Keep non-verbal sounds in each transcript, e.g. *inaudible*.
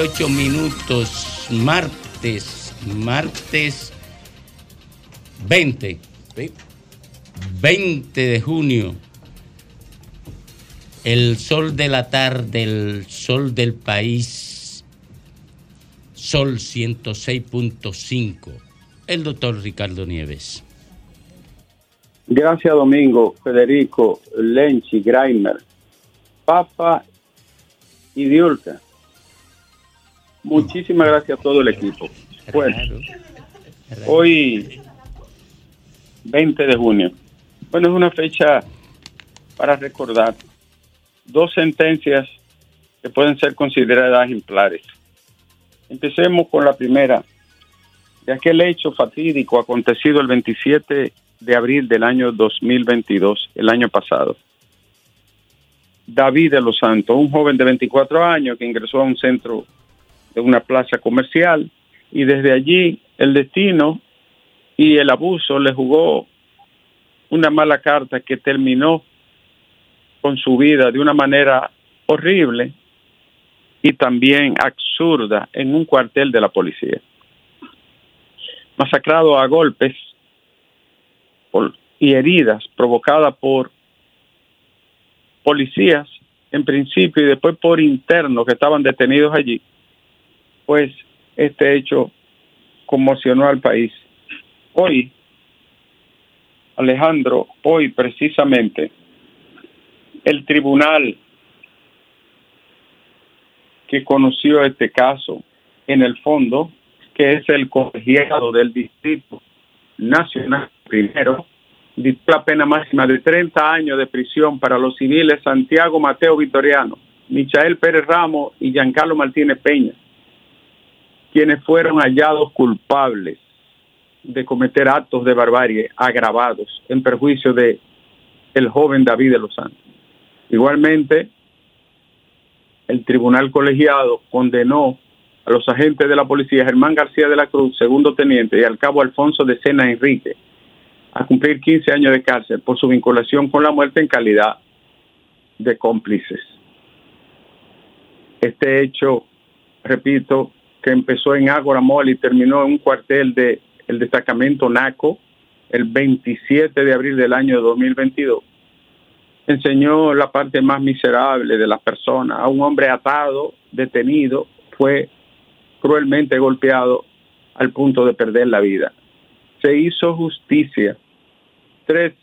2.38 minutos, martes, martes 20, 20 de junio. El sol de la tarde, el sol del país, sol 106.5. El doctor Ricardo Nieves. Gracias Domingo, Federico, Lenchi, Greimer, Papa y Diurka. Muchísimas gracias a todo el equipo. Bueno, hoy 20 de junio. Bueno, es una fecha para recordar dos sentencias que pueden ser consideradas ejemplares. Empecemos con la primera, de aquel hecho fatídico acontecido el 27 de abril del año 2022, el año pasado. David de los Santos, un joven de 24 años que ingresó a un centro de una plaza comercial y desde allí el destino y el abuso le jugó una mala carta que terminó con su vida de una manera horrible y también absurda en un cuartel de la policía. Masacrado a golpes y heridas provocadas por policías en principio y después por internos que estaban detenidos allí, pues este hecho conmocionó al país. Hoy, Alejandro, hoy precisamente, el tribunal que conoció este caso en el fondo, que es el colegiado del Distrito Nacional primero, dictó la pena máxima de 30 años de prisión para los civiles Santiago Mateo Vitoriano, Michael Pérez Ramos y Giancarlo Martínez Peña quienes fueron hallados culpables de cometer actos de barbarie agravados en perjuicio de el joven David de los Santos. Igualmente, el tribunal colegiado condenó a los agentes de la policía Germán García de la Cruz, segundo teniente, y al cabo Alfonso de Sena Enrique, a cumplir 15 años de cárcel por su vinculación con la muerte en calidad de cómplices. Este hecho, repito, que empezó en Ágora Mall y terminó en un cuartel del el destacamento NACO el 27 de abril del año 2022. Enseñó la parte más miserable de las personas. A un hombre atado, detenido, fue cruelmente golpeado al punto de perder la vida. Se hizo justicia. Tres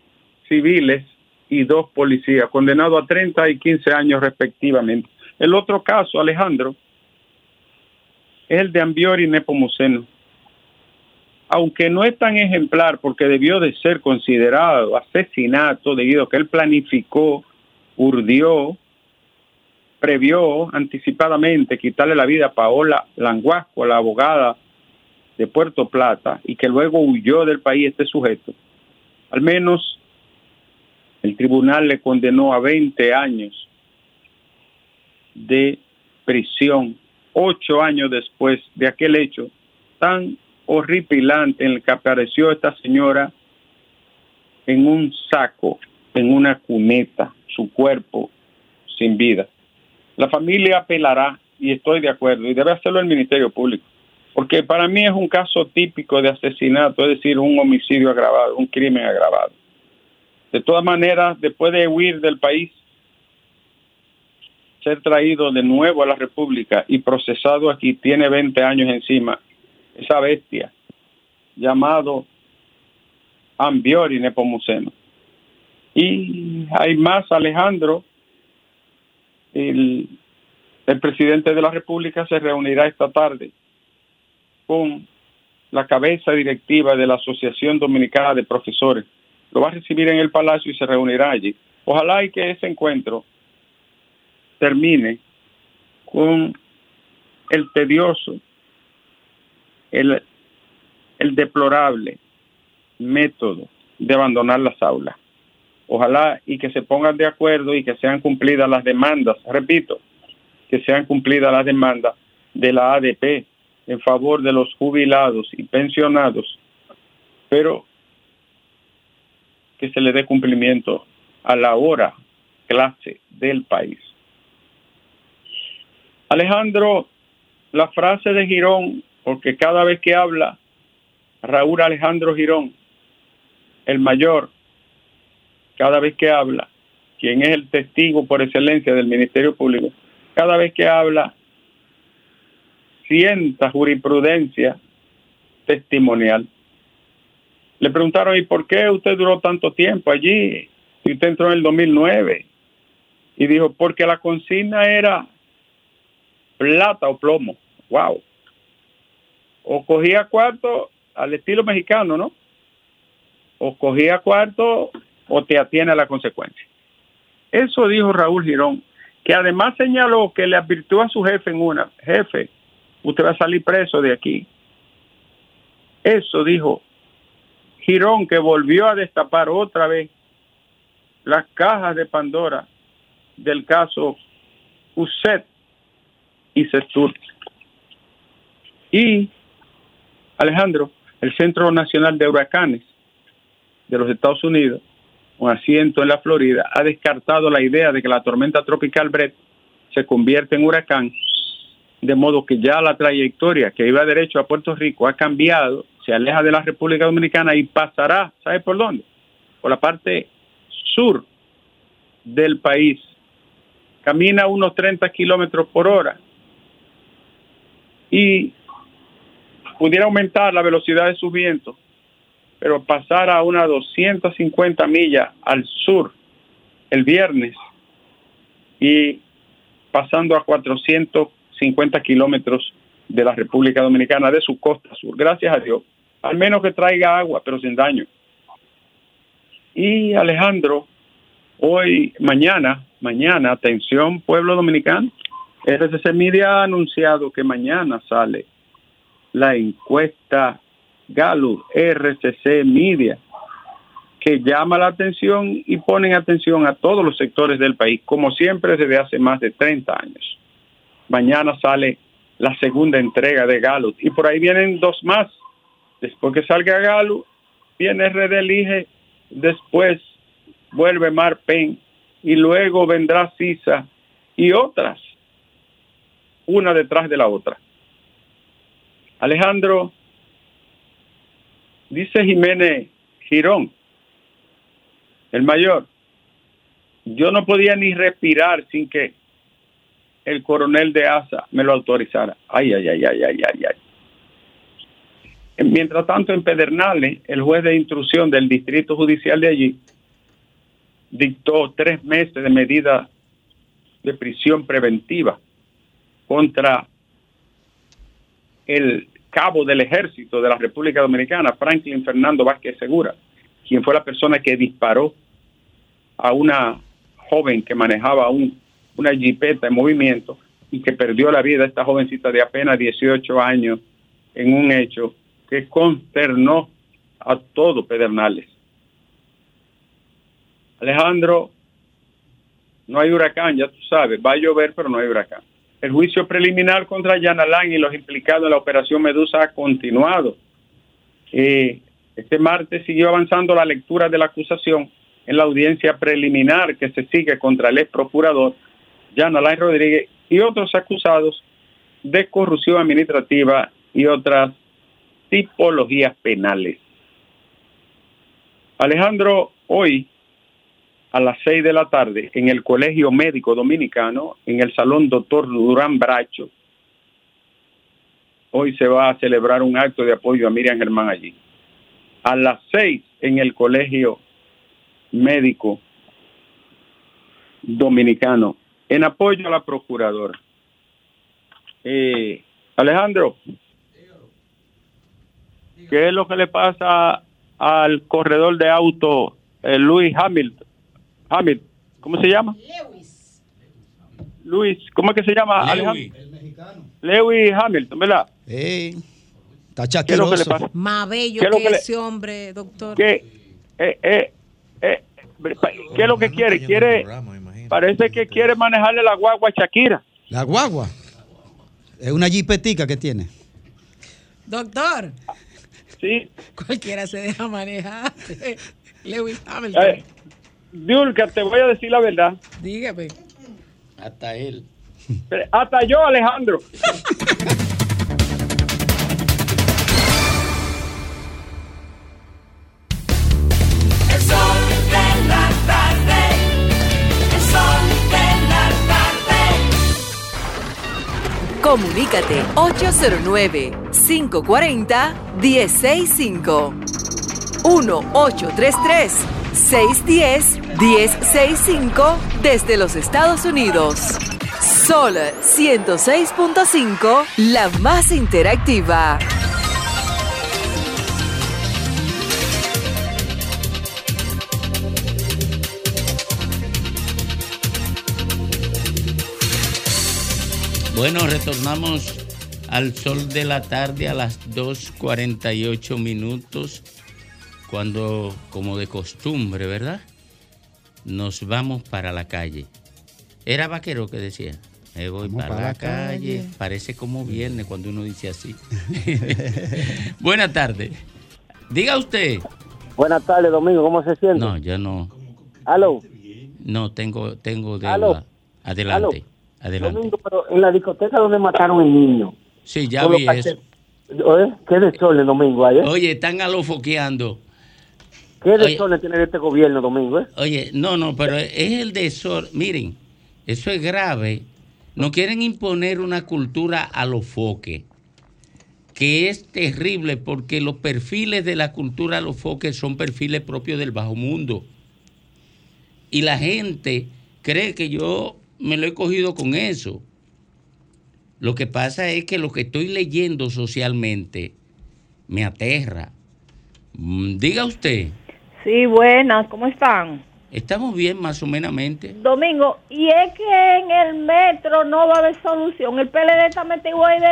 civiles y dos policías, condenados a 30 y 15 años respectivamente. El otro caso, Alejandro, es el de Ambiori Nepomuceno. Aunque no es tan ejemplar porque debió de ser considerado asesinato debido a que él planificó, urdió, previó anticipadamente quitarle la vida a Paola Languasco, la abogada de Puerto Plata, y que luego huyó del país este sujeto. Al menos el tribunal le condenó a 20 años de prisión ocho años después de aquel hecho tan horripilante en el que apareció esta señora en un saco, en una cuneta, su cuerpo sin vida. La familia apelará, y estoy de acuerdo, y debe hacerlo el Ministerio Público, porque para mí es un caso típico de asesinato, es decir, un homicidio agravado, un crimen agravado. De todas maneras, después de huir del país, traído de nuevo a la República y procesado aquí, tiene 20 años encima, esa bestia llamado Ambiori Nepomuceno. Y hay más, Alejandro, el, el presidente de la República se reunirá esta tarde con la cabeza directiva de la Asociación Dominicana de Profesores. Lo va a recibir en el Palacio y se reunirá allí. Ojalá y que ese encuentro termine con el tedioso, el, el deplorable método de abandonar las aulas. Ojalá y que se pongan de acuerdo y que sean cumplidas las demandas, repito, que sean cumplidas las demandas de la ADP en favor de los jubilados y pensionados, pero que se le dé cumplimiento a la hora clase del país. Alejandro, la frase de Girón, porque cada vez que habla Raúl Alejandro Girón, el mayor, cada vez que habla, quien es el testigo por excelencia del Ministerio Público, cada vez que habla, sienta jurisprudencia testimonial. Le preguntaron, ¿y por qué usted duró tanto tiempo allí? Y usted entró en el 2009. Y dijo, porque la consigna era plata o plomo. Wow. O cogía cuarto al estilo mexicano, ¿no? O cogía cuarto o te atiene a la consecuencia. Eso dijo Raúl Girón, que además señaló que le advirtió a su jefe en una, jefe, usted va a salir preso de aquí. Eso dijo Girón, que volvió a destapar otra vez las cajas de Pandora del caso USET y CESTUR. Y Alejandro, el Centro Nacional de Huracanes de los Estados Unidos, un asiento en la Florida, ha descartado la idea de que la tormenta tropical Brett se convierte en huracán, de modo que ya la trayectoria que iba derecho a Puerto Rico ha cambiado, se aleja de la República Dominicana y pasará, ¿sabe por dónde? Por la parte sur del país. Camina unos 30 kilómetros por hora y pudiera aumentar la velocidad de sus vientos, pero pasar a unas 250 millas al sur el viernes y pasando a 450 kilómetros de la República Dominicana, de su costa sur. Gracias a Dios. Al menos que traiga agua, pero sin daño. Y Alejandro, hoy, mañana, mañana, atención pueblo dominicano, RCC Media ha anunciado que mañana sale la encuesta Gallup RCC Media, que llama la atención y ponen atención a todos los sectores del país, como siempre desde hace más de 30 años. Mañana sale la segunda entrega de Gallup y por ahí vienen dos más. Después que salga Gallup, viene Red Elige, después vuelve Marpen y luego vendrá CISA y otras, una detrás de la otra. Alejandro, dice Jiménez Girón, el mayor, yo no podía ni respirar sin que el coronel de ASA me lo autorizara. Ay, ay, ay, ay, ay, ay, ay. Mientras tanto, en Pedernales, el juez de instrucción del distrito judicial de allí dictó tres meses de medida de prisión preventiva contra el cabo del ejército de la República Dominicana, Franklin Fernando Vázquez Segura, quien fue la persona que disparó a una joven que manejaba un, una jipeta en movimiento y que perdió la vida esta jovencita de apenas 18 años en un hecho que consternó a todo Pedernales. Alejandro, no hay huracán, ya tú sabes, va a llover, pero no hay huracán. El juicio preliminar contra Yanalán y los implicados en la operación Medusa ha continuado. Este martes siguió avanzando la lectura de la acusación en la audiencia preliminar que se sigue contra el ex procurador Yanalán Rodríguez y otros acusados de corrupción administrativa y otras tipologías penales. Alejandro, hoy a las seis de la tarde en el Colegio Médico Dominicano, en el Salón Doctor Durán Bracho. Hoy se va a celebrar un acto de apoyo a Miriam Germán allí. A las seis en el Colegio Médico Dominicano, en apoyo a la Procuradora. Eh, Alejandro, ¿qué es lo que le pasa al corredor de auto eh, Luis Hamilton? Hamid, ¿cómo se llama? Lewis. Luis, ¿cómo es que se llama? Lewis. Alejandro? Lewis Hamilton, ¿verdad? Está ¿Qué es lo que le pasa? Más bello ¿Qué es lo que, que le- ese hombre, doctor. ¿Qué, eh, eh, eh, ¿qué es lo que quiere? Quiere, parece que quiere manejarle la guagua a Shakira. La guagua. Es una jipetica que tiene. Doctor, Sí. *laughs* cualquiera se deja manejar. *laughs* Lewis Hamilton, Diulka, te voy a decir la verdad. dígame. Hasta él. Hasta yo, Alejandro. El sol de la tarde. El sol de la tarde. Comunícate 809-540-1065. 1-833-610-1065 desde los Estados Unidos. Sol 106.5, la más interactiva. Bueno, retornamos al sol de la tarde a las 2.48 minutos, cuando, como de costumbre, ¿verdad? Nos vamos para la calle. Era vaquero que decía. Me voy para, la calle. Parece como viernes cuando uno dice así. *laughs* Buenas tardes. Diga usted. Buenas tardes, Domingo, ¿cómo se siente? No, yo no. Aló, No, tengo, tengo deuda. Aló. Adelante. Adelante. Domingo, pero en la discoteca donde mataron el niño. Sí, ya vi eso. ¿Qué desorden, Domingo, hay, eh? Oye, están alofoqueando. ¿Qué oye. desorden tiene este gobierno, Domingo, eh? Oye, no, no, pero es el desorden. Miren, eso es grave. No quieren imponer una cultura a los foques, que es terrible porque los perfiles de la cultura a los foques son perfiles propios del bajo mundo. Y la gente cree que yo me lo he cogido con eso. Lo que pasa es que lo que estoy leyendo socialmente me aterra. Mm, Diga usted, Sí, buenas, ¿cómo están? estamos bien más o menos. Domingo, y es que en el metro no va a haber solución. El PLD está metido ahí de,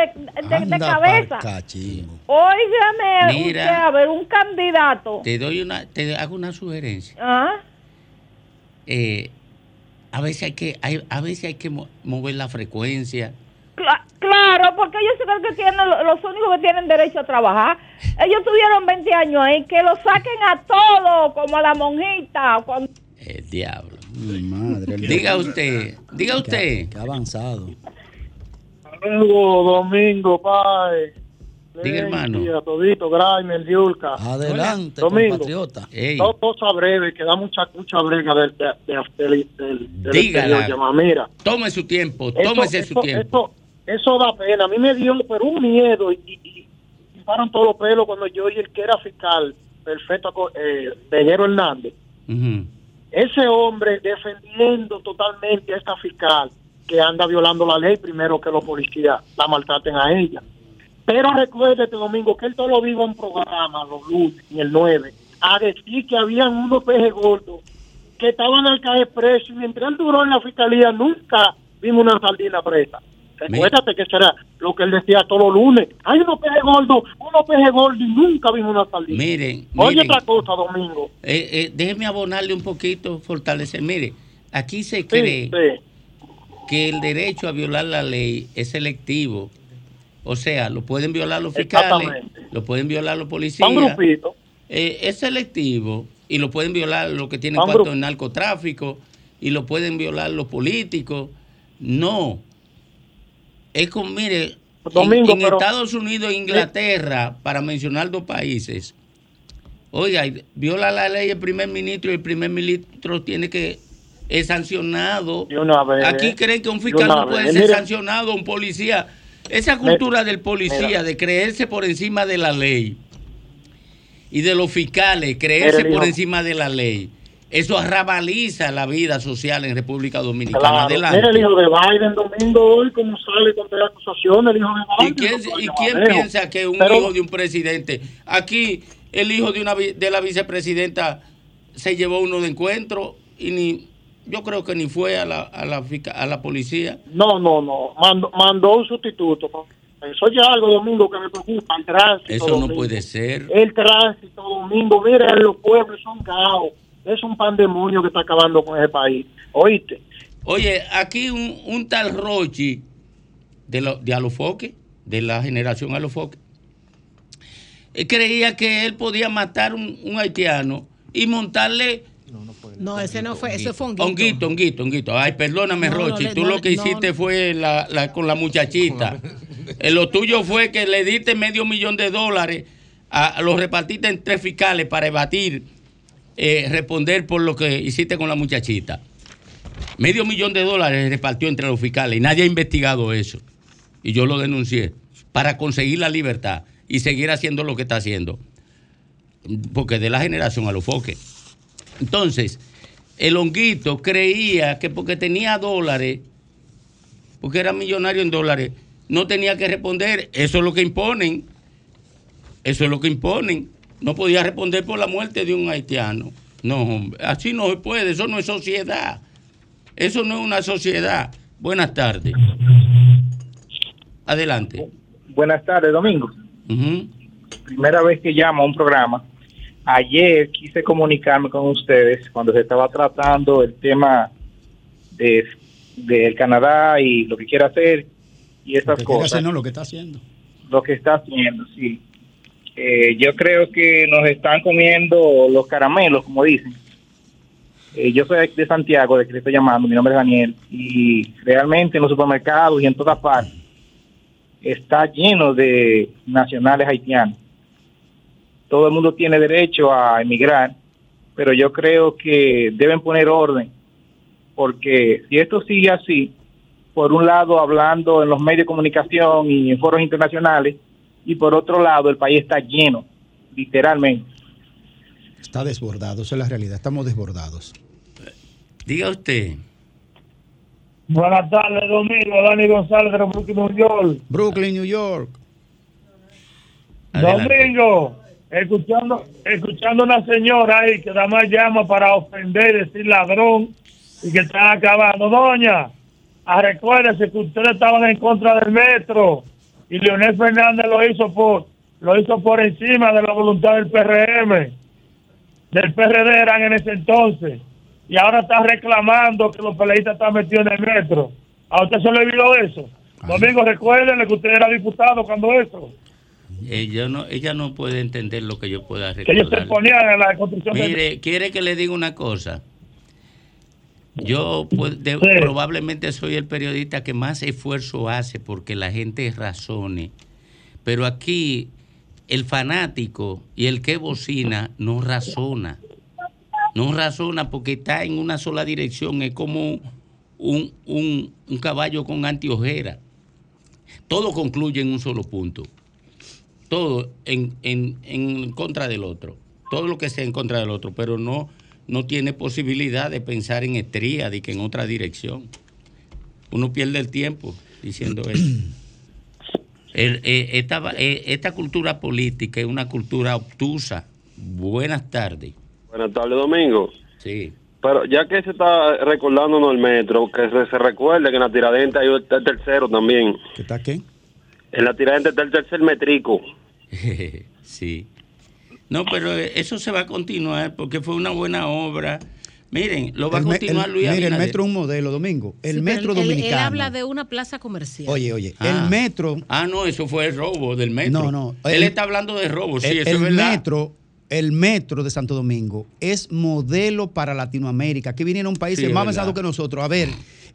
de- de cabeza. Óigame, Mira. usted, a ver, un candidato. Te doy una, te hago una sugerencia. ¿Ah? Eh, a veces hay que, hay- a veces hay que mo- mover la frecuencia. Cla- claro, porque ellos son los que tienen, los únicos que tienen derecho a trabajar. Ellos tuvieron 20 años ahí, que lo saquen a todos, como a la monjita. cuando- El diablo. Mi madre. el Diga usted, diga usted. Qué avanzado. Domingo, Domingo, Pai. Diga, hermano. Todito, Grimer, Yulka. Adelante, Domingo. compatriota. Dos cosas breves, que da mucha, mucha brega del, de, de- del, del, del Dígala. Mira, tome su tiempo, tómese su tiempo. Eso, da pena. A mí me dio pero un miedo y, y, y paran todos los pelos cuando yo y el que era fiscal, perfecto, eh, Hernández, ese hombre defendiendo totalmente a esta fiscal que anda violando la ley, primero que los policías la maltraten a ella. Pero recuérdate, Domingo, que él todo lo vivo en programa, los lunes y el 9, a decir que habían unos pejes gordos que estaban al caer preso y mientras él duró en la fiscalía nunca vimos una sardina presa. Recuérdate que será lo que él decía todos los lunes. Hay unos pejes gordos, unos pejes gordos y nunca vimos una sardina. Miren, Oye miren, otra cosa, Domingo. eh, eh, déjeme abonarle un poquito, fortalecer. Mire, aquí se cree sí. que el derecho a violar la ley es selectivo. O sea, lo pueden violar los fiscales, lo pueden violar los policías. Eh, es selectivo y lo pueden violar los que tienen cuarto en narcotráfico y lo pueden violar los políticos. No. Es como, mire, en- Domingo, en, pero- Estados Unidos e Inglaterra, para mencionar dos países, oiga, viola la ley el primer ministro y el primer ministro tiene que es sancionado. Vez. Aquí creen que un fiscal no puede vez. ser sancionado, un policía. Esa cultura del policía, Mira. de creerse por encima de la ley y de los fiscales, creerse por encima de la ley, eso arrabaliza la vida social en República Dominicana. Claro. Adelante. Mira el hijo de Biden domingo hoy, como sale contra la acusación, el hijo de ¿Y Biden. quién, no y quién piensa que un Pero- hijo de un presidente? Aquí el hijo de, una, de la vicepresidenta se llevó uno de encuentro y ni yo creo que ni fue a la, a la, a la policía. No, no, no. Mandó, mandó un sustituto. Eso ya algo, Domingo, que me preocupa. El tránsito. Eso no Domingo. puede ser. El tránsito, Domingo. Mira, los pueblos son caos. Es un pandemonio que está acabando con ese país. ¿Oíste? Oye, aquí un, un tal Rochi de, lo- de Alofoque, de la generación Alofoque, él creía que él podía matar un, un haitiano y montarle No, ese no fue, ese fue un guito. honguito, honguito, honguito. Ay, perdóname, No, no Rochi, tú no lo que no, hiciste no. fue la, la- con la muchachita. Eh, lo tuyo fue que le diste medio millón de dólares, a, a los repartiste en tres fiscales para evadir, eh, responder por lo que hiciste con la muchachita. Medio millón de dólares repartió entre los fiscales y nadie ha investigado eso. Y yo lo denuncié para conseguir la libertad y seguir haciendo lo que está haciendo. Porque de la generación a los foques. Entonces, el honguito creía que porque tenía dólares, porque era millonario en dólares, no tenía que responder. Eso es lo que imponen. Eso es lo que imponen. No podía responder por la muerte de un haitiano. No, hombre, así no se puede. Eso no es sociedad. Eso no es una sociedad. Buenas tardes. Adelante. Buenas tardes, Domingo. Primera vez que llamo a un programa. Ayer quise comunicarme con ustedes cuando se estaba tratando el tema de del Canadá y lo que quiere hacer y esas Lo que cosas. hacer, no, lo que está haciendo. Lo que está haciendo, sí. Eh, yo creo que nos están comiendo los caramelos, como dicen. Eh, yo soy de Santiago, de que le estoy llamando, mi nombre es Daniel, y realmente en los supermercados y en todas partes está lleno de nacionales haitianos. Todo el mundo tiene derecho a emigrar, pero yo creo que deben poner orden, porque si esto sigue así, por un lado hablando en los medios de comunicación y en foros internacionales, y por otro lado el país está lleno, literalmente. Está desbordado, esa es la realidad. Estamos desbordados. Diga usted. Buenas tardes, Domingo. Dani González de Brooklyn, New York. Brooklyn, New York. Domingo, escuchando, escuchando una señora ahí que nada más llama para ofender, decir ladrón y que están acabando. Doña, recuérdese que ustedes estaban en contra del metro y Leonel Fernández lo hizo por lo hizo por encima de la voluntad del PRM, del PRD eran en ese entonces y ahora está reclamando que los peleistas están metidos en el metro. ¿A usted se le olvidó eso? Domingo, recuérdenle que usted era diputado cuando eso. Ella no, ella no puede entender lo que yo pueda Que ellos se recordar. ponían en la construcción Mire, quiere que le diga una cosa. Yo pues, de- probablemente soy el periodista que más esfuerzo hace porque la gente razone. Pero aquí el fanático y el que bocina no razona. No razona porque está en una sola dirección. Es como un, un- un caballo con antiojera. Todo concluye en un solo punto. Todo en, en- en contra del otro. Todo lo que sea en contra del otro. Pero no, no tiene posibilidad de pensar en estría, de que en otra dirección. Uno pierde el tiempo diciendo *clears throat* eso. El- eh, esta, va- eh, esta cultura política es una cultura obtusa. Buenas tardes. Buenas tardes, Domingo. Sí. Pero ya que se está recordándonos el metro, que se, se recuerde que en la tiradente hay está el tercero también. ¿Qué está qué? En la tiradente está el tercer metrico. *laughs* sí. No, pero eso se va a continuar porque fue una buena obra. Miren, lo va El a continuar el- Luis Mire, el metro es un modelo, Domingo. El Sí, metro él- dominicano. Él, habla de una plaza comercial. Oye, oye, Ah. el metro. Ah, no, eso fue el robo del metro. No, no. Él El- está hablando de robo, sí, el, eso es el verdad. metro, el metro de Santo Domingo es modelo para Latinoamérica. Aquí vinieron países Sí, más verdad. avanzados que nosotros. A ver,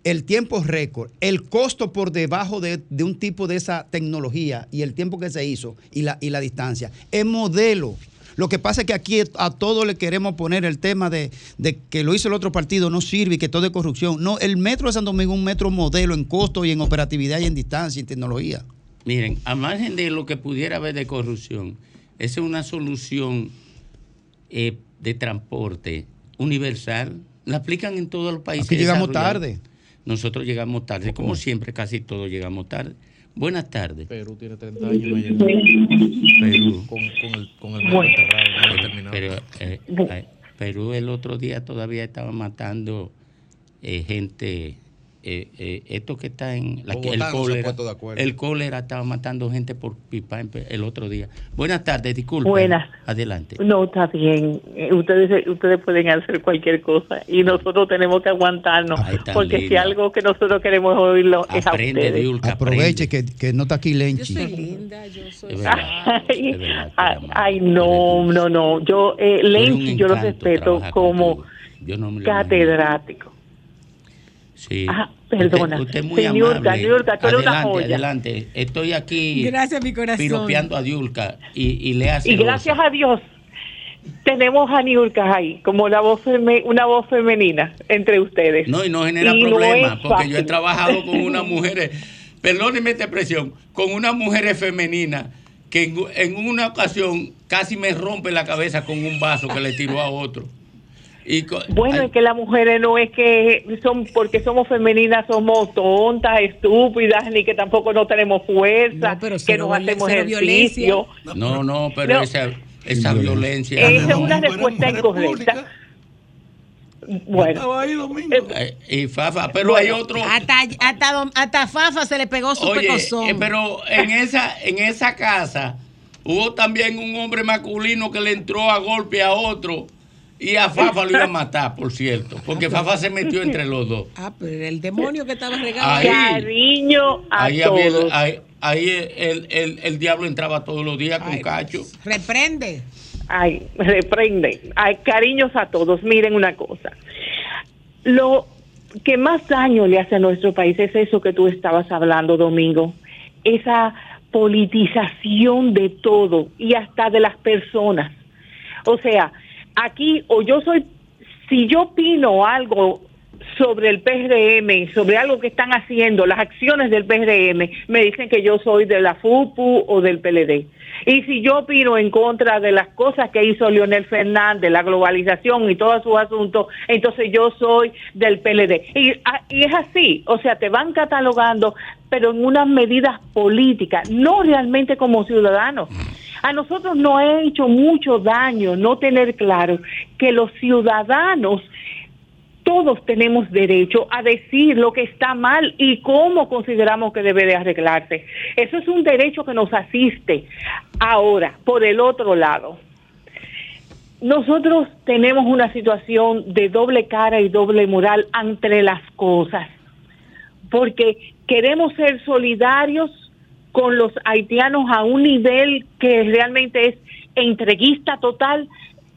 el tiempo récord, el costo por debajo de, de un tipo de esa tecnología y el tiempo que se hizo y la, y la distancia. Es modelo. Lo que pasa es que aquí a todos le queremos poner el tema de, de que lo hizo el otro partido, no sirve y que todo es corrupción. No, el metro de Santo Domingo es un metro modelo en costo y en operatividad y en distancia y en tecnología. Miren, a margen de lo que pudiera haber de corrupción, esa es una solución eh, de transporte universal. La aplican en todos los países. Aquí llegamos tarde. Nosotros llegamos tarde, como siempre, casi todos llegamos tarde. Buenas tardes. Perú tiene 30 años. Perú. Con, con el, con el metro enterrado, no lo ha terminado. Pero, eh, eh, Perú el otro día todavía estaba matando eh, gente, eh, eh, esto que está en la, Bogotá el no se ha cólera, puesto de acuerdo. el cólera estaba matando gente por pipa el otro día. Buenas tardes, disculpe. Buenas. Adelante. No, está bien. Eh, Ustedes ustedes pueden hacer cualquier cosa y nosotros tenemos que aguantarnos. porque si algo que nosotros queremos oírlo es a ustedes. Aproveche que, que no está aquí Lenchi. linda, yo soy Ay, no, no, no. Yo, eh, Lenchi, yo lo respeto como Yo no me lo catedrático. Sí. Ah, perdona. Usted, usted es muy amable. Niurka, tú eres una adelante, joya. adelante. Estoy aquí Gracias, mi corazón. piropeando a Diulca y, y le hace Y gracias a Dios tenemos a Niurka ahí como la voz feme- una voz femenina entre ustedes. No, y no genera Y no problema, es porque yo he trabajado con unas *laughs* mujeres, perdóneme esta expresión, con unas mujeres femeninas que en, en una ocasión casi me rompe la cabeza con un vaso que le tiró a otro. Y Bueno, es que las mujeres no es que son porque somos femeninas somos tontas, estúpidas, ni que tampoco no tenemos fuerza, que cero nos violen- hacemos ejercicio. no, no, pero No. esa, esa violencia. Esa es una respuesta incorrecta. Bueno, Eh, Y Fafa, pero hay otro. Hasta, hasta, don- hasta Fafa se le pegó su Oye, pecozón. eh, pero en esa, en esa casa hubo también un hombre masculino que le entró a golpe a otro y a Fafa lo iba a matar, por cierto, porque Fafa se metió entre los dos. Ah, pero el demonio que estaba. Ahí. cariño a Ahí, había el- todos. ahí, ahí el, el- el diablo entraba todos los días con cacho. Reprende. Ay, reprende. Ay, cariños a todos. Miren una cosa. Lo que más daño le hace a nuestro país es eso que tú estabas hablando, Domingo. Esa politización de todo y hasta de las personas. O sea, aquí o yo soy, si yo opino algo sobre el PRM, sobre algo que están haciendo, las acciones del PRM, me dicen que yo soy de la FUPU o del PLD. Y si yo opino en contra de las cosas que hizo Leonel Fernández, la globalización y todos sus asuntos, entonces yo soy del PLD. Y, ah, y es así, o sea, te van catalogando, pero en unas medidas políticas, no realmente como ciudadanos. A nosotros nos ha hecho mucho daño no tener claro que los ciudadanos todos tenemos derecho a decir lo que está mal y cómo consideramos que debe de arreglarse. Eso es un derecho que nos asiste. Ahora, por el otro lado, nosotros tenemos una situación de doble cara y doble moral entre las cosas, porque queremos ser solidarios con los haitianos a un nivel que realmente es entreguista total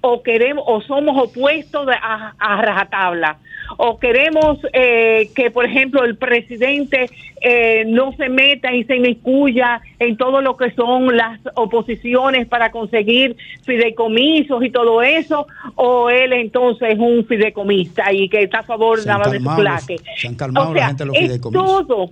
o queremos o somos opuestos a, a rajatabla o queremos eh, que por ejemplo el presidente eh, no se meta y se inmiscuya en todo lo que son las oposiciones para conseguir fideicomisos y todo eso o él entonces es un fideicomista y que está a favor nada más de su plaque. se han calmado o la sea, gente de los es todo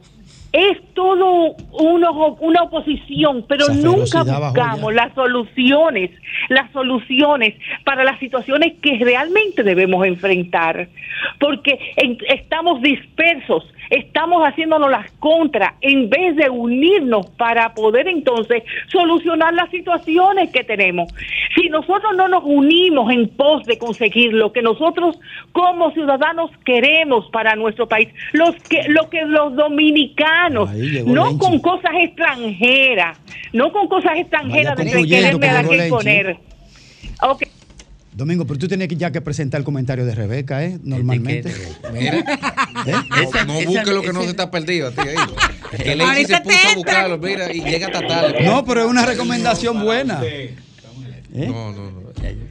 es todo uno- una oposición, pero Esa nunca buscamos las soluciones, las soluciones para las situaciones que realmente debemos enfrentar, porque en- estamos dispersos, estamos haciéndonos las contras en vez de unirnos para poder entonces solucionar las situaciones que tenemos. Si nosotros no nos unimos en pos de conseguir lo que nosotros como ciudadanos queremos para nuestro país, los que lo que los dominicanos, no con cosas extranjeras, no con cosas extranjeras de quererme que dar llegó que poner. Ok. Domingo, pero tú tienes que ya que presentar el comentario de Rebeca, ¿eh? Normalmente. *laughs* Mira, Esa- no esa- busque lo que no ese- se está perdido a ti ahí. Que se puso a buscarlo, mira, y llega hasta tarde. No, pero es una recomendación buena. ¿Eh? No, no, no.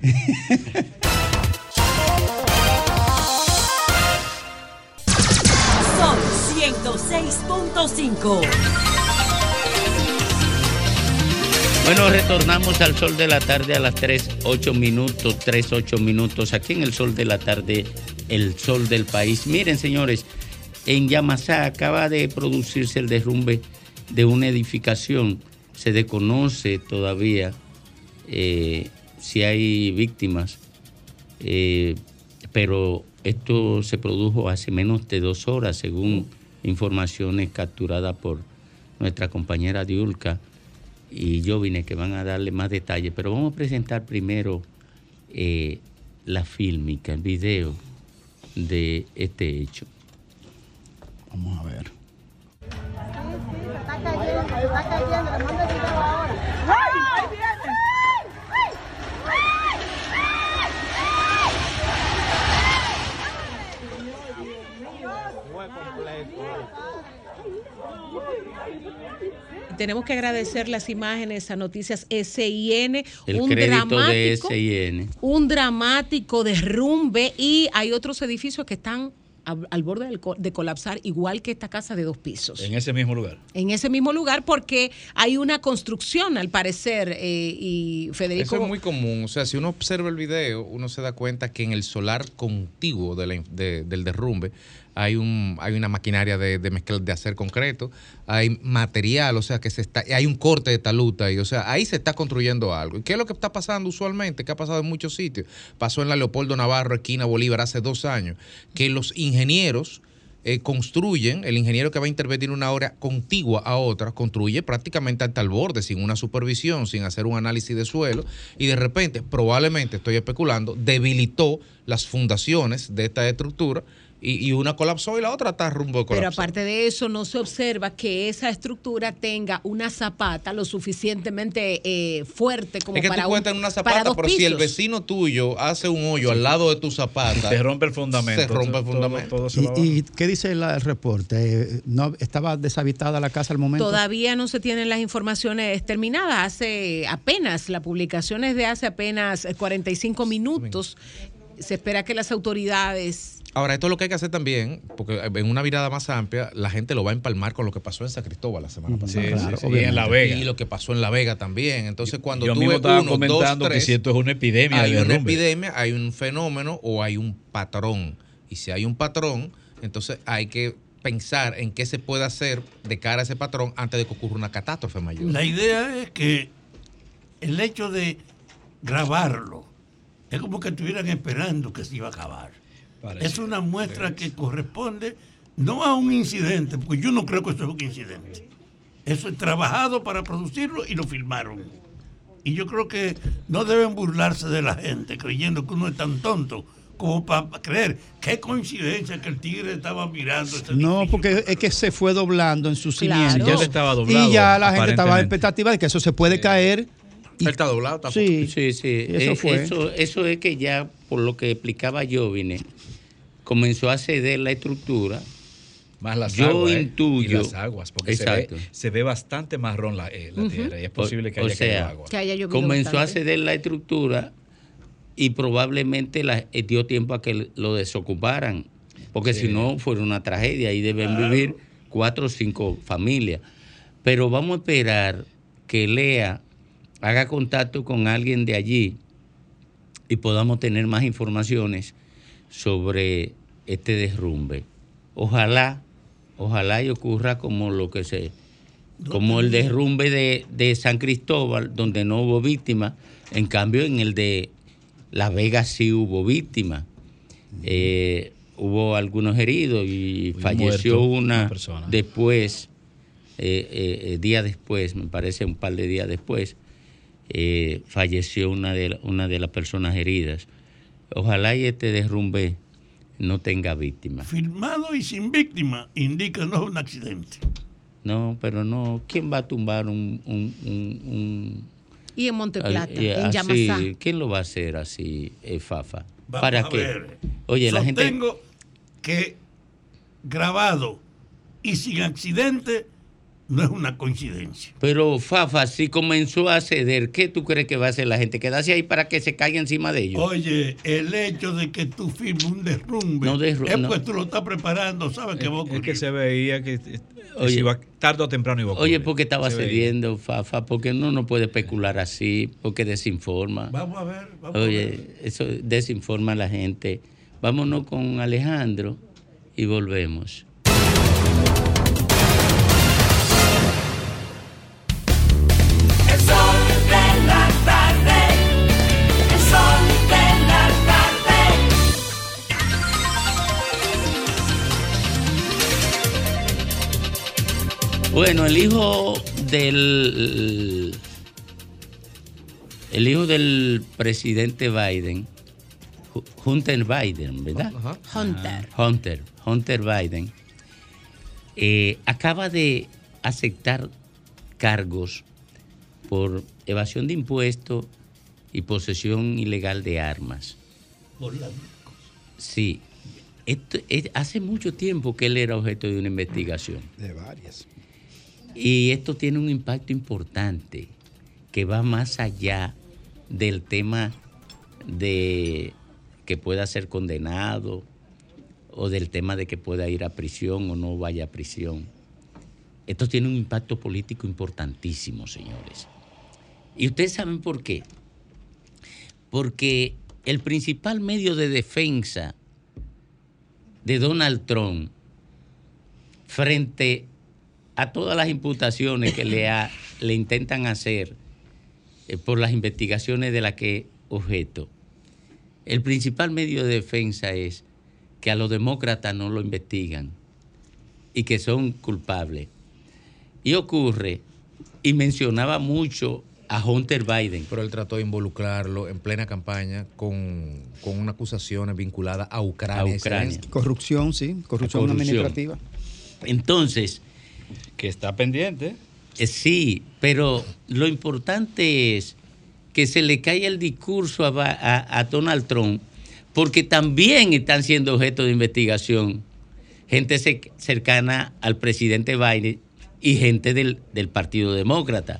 *laughs* 106.5. Bueno, retornamos al sol de la tarde a las 3, 8 minutos, 3, 8 minutos, aquí en el sol de la tarde, el sol del país. Miren, señores, en Yamasá acaba de producirse el derrumbe de una edificación. Se desconoce todavía eh, si hay víctimas, eh, pero esto se produjo hace menos de dos horas, según informaciones capturadas por nuestra compañera Diulca y Jovine, que van a darle más detalles. Pero vamos a presentar primero eh, la fílmica, el video de este hecho. Vamos a ver. Está cayendo, está cayendo, le mando el video ahora. ¡Ay, ahí viene! Tenemos que agradecer las imágenes a Noticias SIN, El un crédito de SIN. un dramático derrumbe y hay otros edificios que están al, borde de colapsar, igual que esta casa de dos pisos. En ese mismo lugar. En ese mismo lugar porque hay una construcción, al parecer, eh, y Federico... Eso es muy común. O sea, si uno observa el video, uno se da cuenta que en el solar contiguo de la in- de- del derrumbe hay un hay una maquinaria de, de mezcla de hacer concreto, hay material, o sea, que se está hay un corte de taluta y o sea, ahí se está construyendo algo. ¿Y qué es lo que está pasando usualmente? ¿Qué ha pasado en muchos sitios? Pasó en la Leopoldo Navarro, esquina Bolívar, hace dos años, que los ingenieros eh, construyen, el ingeniero que va a intervenir una hora contigua a otra, construye prácticamente hasta el borde, sin una supervisión, sin hacer un análisis de suelo, y de repente, probablemente, estoy especulando, debilitó las fundaciones de esta estructura y, y una colapsó y la otra está rumbo de Pero colapsar. aparte de eso, no se observa que esa estructura tenga una zapata lo suficientemente eh, fuerte como es que para, tú un- cuentas en una zapata, pero si el vecino tuyo hace un hoyo al lado de tu zapata, Se rompe el fundamento. Se rompe el fundamento. todo se va ¿Y, y qué dice la- el reporte? ¿No estaba deshabitada la casa al momento? Todavía no se tienen las informaciones terminadas. Hace apenas, la publicación es de hace apenas eh, 45 minutos. Se espera que las autoridades Ahora, esto es lo que hay que hacer también, porque en una mirada más amplia, la gente lo va a empalmar con lo que pasó en San Cristóbal la semana pasada. Sí, sí, sí. Y en La Vega. Y lo que pasó en La Vega también. Entonces, cuando Yo tú mismo ves estaba uno, comentando dos, que tres, si esto es una epidemia hay de una derrumbe. epidemia, hay un fenómeno o hay un patrón. Y si hay un patrón, entonces hay que pensar en qué se puede hacer de cara a ese patrón antes de que ocurra una catástrofe mayor. La idea es que el hecho de grabarlo es como que estuvieran esperando que se iba a acabar. Parece. Es una muestra que corresponde no a un incidente, porque yo no creo que eso es un incidente. Eso es trabajado para producirlo y lo filmaron. Y yo creo que no deben burlarse de la gente creyendo que uno es tan tonto como para creer qué coincidencia que el tigre estaba mirando ese No, porque es que se fue doblando en sus Claro. cimientos. Ya le estaba doblado, Y ya la gente estaba en expectativa de que eso se puede caer. Él está doblado, está Sí, Sí, sí. Eso Eh, fue. Eso, eso es que ya, por lo que explicaba Jovine, comenzó a ceder la estructura. Más las Yo aguas. ¿eh? intuyo. Y las aguas, porque se ve, se ve bastante marrón la, eh, la tierra y es posible que O- haya o sea, caído agua. Que haya llovido comenzó bastante. a ceder la estructura y probablemente la, eh, dio tiempo a que lo desocuparan, porque Sí. si no fuera una tragedia y deben vivir cuatro o cinco familias. Pero vamos a esperar que Lea haga contacto con alguien de allí y podamos tener más informaciones sobre este derrumbe. Ojalá, ojalá y ocurra como lo que se, como el derrumbe de, de San Cristóbal, donde no hubo víctimas, en cambio en el de La Vega sí hubo víctimas. Eh, hubo algunos heridos y falleció muerto, una, persona. después, eh, eh, eh, día después, me parece un par de días después, falleció una de, la- una de las personas heridas. Ojalá y este derrumbe no tenga víctimas. Filmado y sin víctima indica no un accidente. No, pero no, ¿quién va a tumbar un... un, un- un- Y en Monteplata, en? Yamasá. ¿Quién lo va a hacer así, eh, Fafa? Vamos ¿Para a qué? ver. Oye, la gente... Que grabado y sin accidente *laughs* no es una coincidencia. Pero Fafa, si comenzó a ceder, ¿qué tú crees que va a hacer la gente? ¿Quedarse ahí para que se caiga encima de ellos? Oye, el hecho de que tú firmes un derrumbe No derru- es no. pues tú lo estás preparando, sabes que va a Es que se veía que eh, Oye. se iba, tarde o temprano iba a Oye, porque estaba Se veía. cediendo, Fafa, porque no no puede especular así, porque desinforma. Vamos a ver, vamos a Oye, ver. eso desinforma a la gente. Vámonos con Alejandro y volvemos. Bueno, el hijo del el hijo del presidente Biden Hu- Hunter Biden, ¿verdad? Hunter. Hunter, Hunter Biden, eh, acaba de aceptar cargos por evasión de impuestos y posesión ilegal de armas. Sí. Esto, es- hace mucho tiempo que él era objeto de una investigación. De varias. Y esto tiene un impacto importante que va más allá del tema de que pueda ser condenado o del tema de que pueda ir a prisión o no vaya a prisión. Esto tiene un impacto político importantísimo, señores. ¿Y ustedes saben por qué? Porque el principal medio de defensa de Donald Trump frente a todas las imputaciones que le, ha- le intentan hacer eh, por las investigaciones de las que es objeto, el principal medio de defensa es que a los demócratas no lo investigan y que son culpables. Y ocurre, y mencionaba mucho a Hunter Biden. Pero él trató de involucrarlo en plena campaña con, con una acusación vinculada a Ucrania. A Ucrania. Corrupción, sí, corrupción, corrupción. administrativa. Entonces. Que está pendiente. Eh, sí, pero lo importante es que se le caiga el discurso a, a- Donald Trump, porque también están siendo objeto de investigación gente ce- cercana al presidente Biden y gente del, del Partido Demócrata.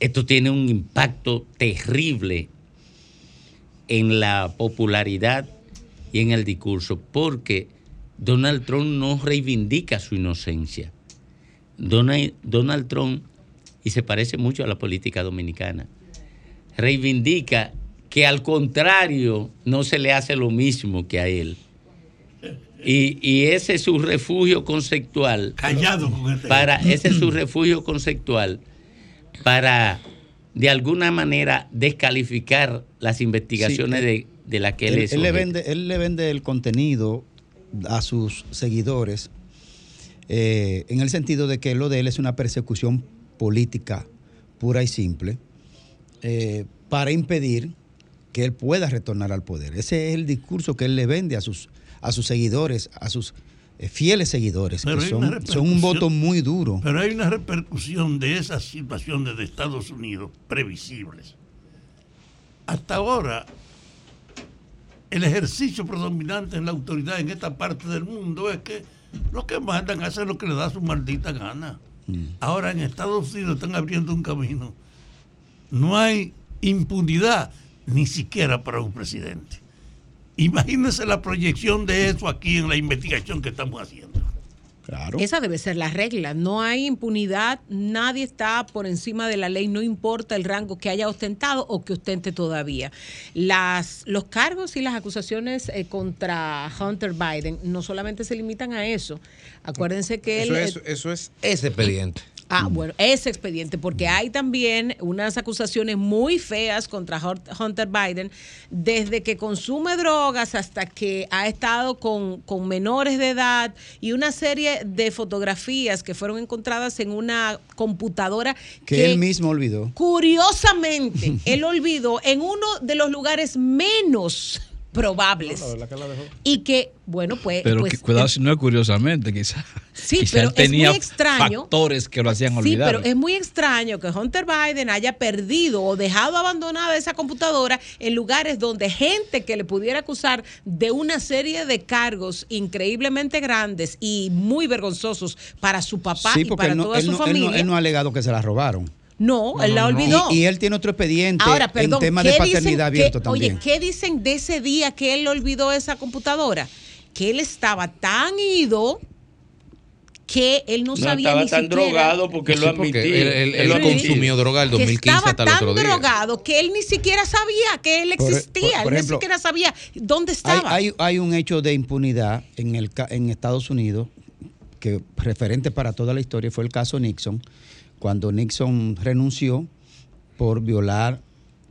Esto tiene un impacto terrible en la popularidad y en el discurso, porque Donald Trump no reivindica su inocencia. Donald, Donald Trump, y se parece mucho a la política dominicana, reivindica que al contrario no se le hace lo mismo que a él. Y, y ese es su refugio conceptual. Callado con este. Para, ese es su refugio conceptual para, de alguna manera, descalificar las investigaciones Sí, de, de las que él, Él, es él le vende, él le vende el contenido a sus seguidores eh, en el sentido de que lo de él es una persecución política pura y simple eh, para impedir que él pueda retornar al poder. Ese es el discurso que él le vende a sus, a sus seguidores, a sus eh, fieles seguidores, Pero que son, son un voto muy duro. Pero hay una repercusión de esas situaciones de Estados Unidos previsibles. Hasta ahora, el ejercicio predominante en la autoridad en esta parte del mundo es que los que mandan hacen lo que les da su maldita gana. Ahora en Estados Unidos están abriendo un camino. No hay impunidad ni siquiera para un presidente. Imagínense la proyección de eso aquí en la investigación que estamos haciendo. Esa debe ser la regla. No hay impunidad, nadie está por encima de la ley, no importa el rango que haya ostentado o que ostente todavía. Las, los cargos y las acusaciones eh, contra Hunter Biden no solamente se limitan a eso. Acuérdense que Eso él... es, eh, eso es ese expediente. Ah, bueno, ese expediente, porque hay también unas acusaciones muy feas contra Hun- Hunter Biden, desde que consume drogas hasta que ha estado con, con menores de edad y una serie de fotografías que fueron encontradas en una computadora Que él mismo olvidó. Curiosamente, *laughs* él olvidó en uno de los lugares menos probables. Y que, bueno, pues... Pero pues, que- cuidado si no es curiosamente, quizás. Sí, Quizá pero él tenía es muy extraño. factores que lo hacían Sí, olvidar. pero es muy extraño que Hunter Biden haya perdido o dejado abandonada esa computadora en lugares donde gente que le pudiera acusar de una serie de cargos increíblemente grandes y muy vergonzosos para su papá Sí, y para él no, toda él su no- él no- familia. él no ha alegado que se la robaron. No, él la olvidó. Y, y él tiene otro expediente Ahora, perdón, en tema ¿qué de paternidad que- abierto también. Oye, ¿qué dicen de ese día que él olvidó esa computadora? Que él estaba tan ido que él no, No sabía estaba ni tan siquiera. drogado porque Sí, lo porque admití. él- él- él lo admití. consumió droga el que 2015 estaba hasta el tan otro día. drogado que él ni siquiera sabía que él Por- existía, por- por él ejemplo, ni siquiera sabía dónde estaba. hay, hay un hecho de impunidad en, el, ca- en Estados Unidos que referente para toda la historia fue el caso Nixon, cuando Nixon renunció por violar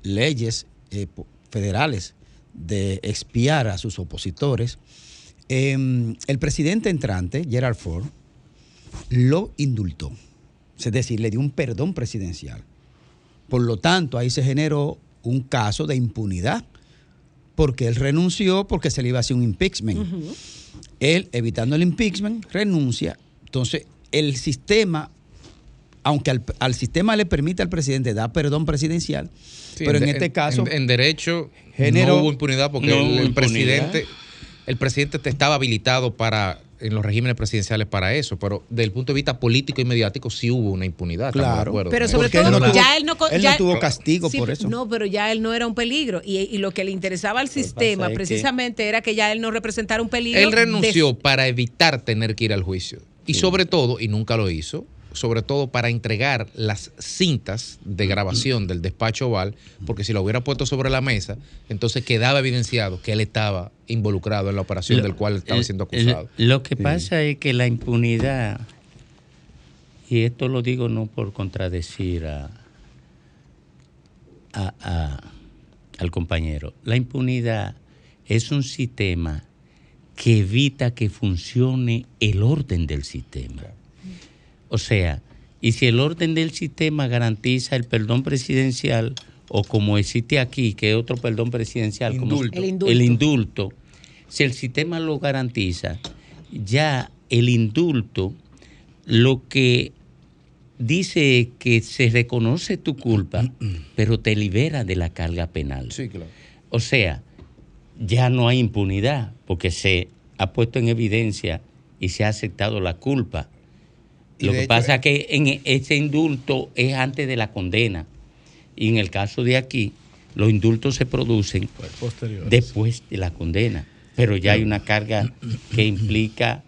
leyes eh, federales de expiar a sus opositores. Em, el presidente entrante, Gerald Ford, lo indultó, es decir, le dio un perdón presidencial. Por lo tanto, ahí se generó un caso de impunidad porque él renunció porque se le iba a hacer un impeachment. Él, evitando el impeachment, renuncia. Entonces, el sistema, aunque al, al sistema le permite al presidente dar perdón presidencial, Sí, pero en, este caso... En, en derecho Generó- no hubo impunidad porque No el, hubo el impunidad. presidente el presidente te estaba habilitado para en los regímenes presidenciales para eso, pero desde el punto de vista político y mediático sí hubo una impunidad. Claro. acuerdo Pero sobre todo, no tuvo- ya él no, él no tuvo castigo Sí, por eso. No, pero ya él no era un peligro. Y, y lo que le interesaba al sistema que- precisamente era que ya él no representara un peligro. Él de- renunció para evitar tener que ir al juicio. Y sobre todo, y nunca lo hizo, sobre todo para entregar las cintas de grabación del despacho oval, porque si lo hubiera puesto sobre la mesa, entonces quedaba evidenciado que él estaba involucrado en la operación Lo- del cual estaba siendo acusado. Lo que pasa es que la impunidad, y esto lo digo no por contradecir a, a- a- al compañero, la impunidad es un sistema que evita que funcione el orden del sistema. O sea, y si el orden del sistema garantiza el perdón presidencial, o como existe aquí, que es otro perdón presidencial, como. El indulto. el indulto, si el sistema lo garantiza, ya el indulto lo que dice es que se reconoce tu culpa, *clears throat* pero te libera de la carga penal. Sí, claro. O sea, ya no hay impunidad porque se ha puesto en evidencia y se ha aceptado la culpa. Y Lo que hecho, pasa es que en ese indulto es antes de la condena. Y en el caso de aquí, los indultos se producen después de la condena. Pero ya hay una carga que implica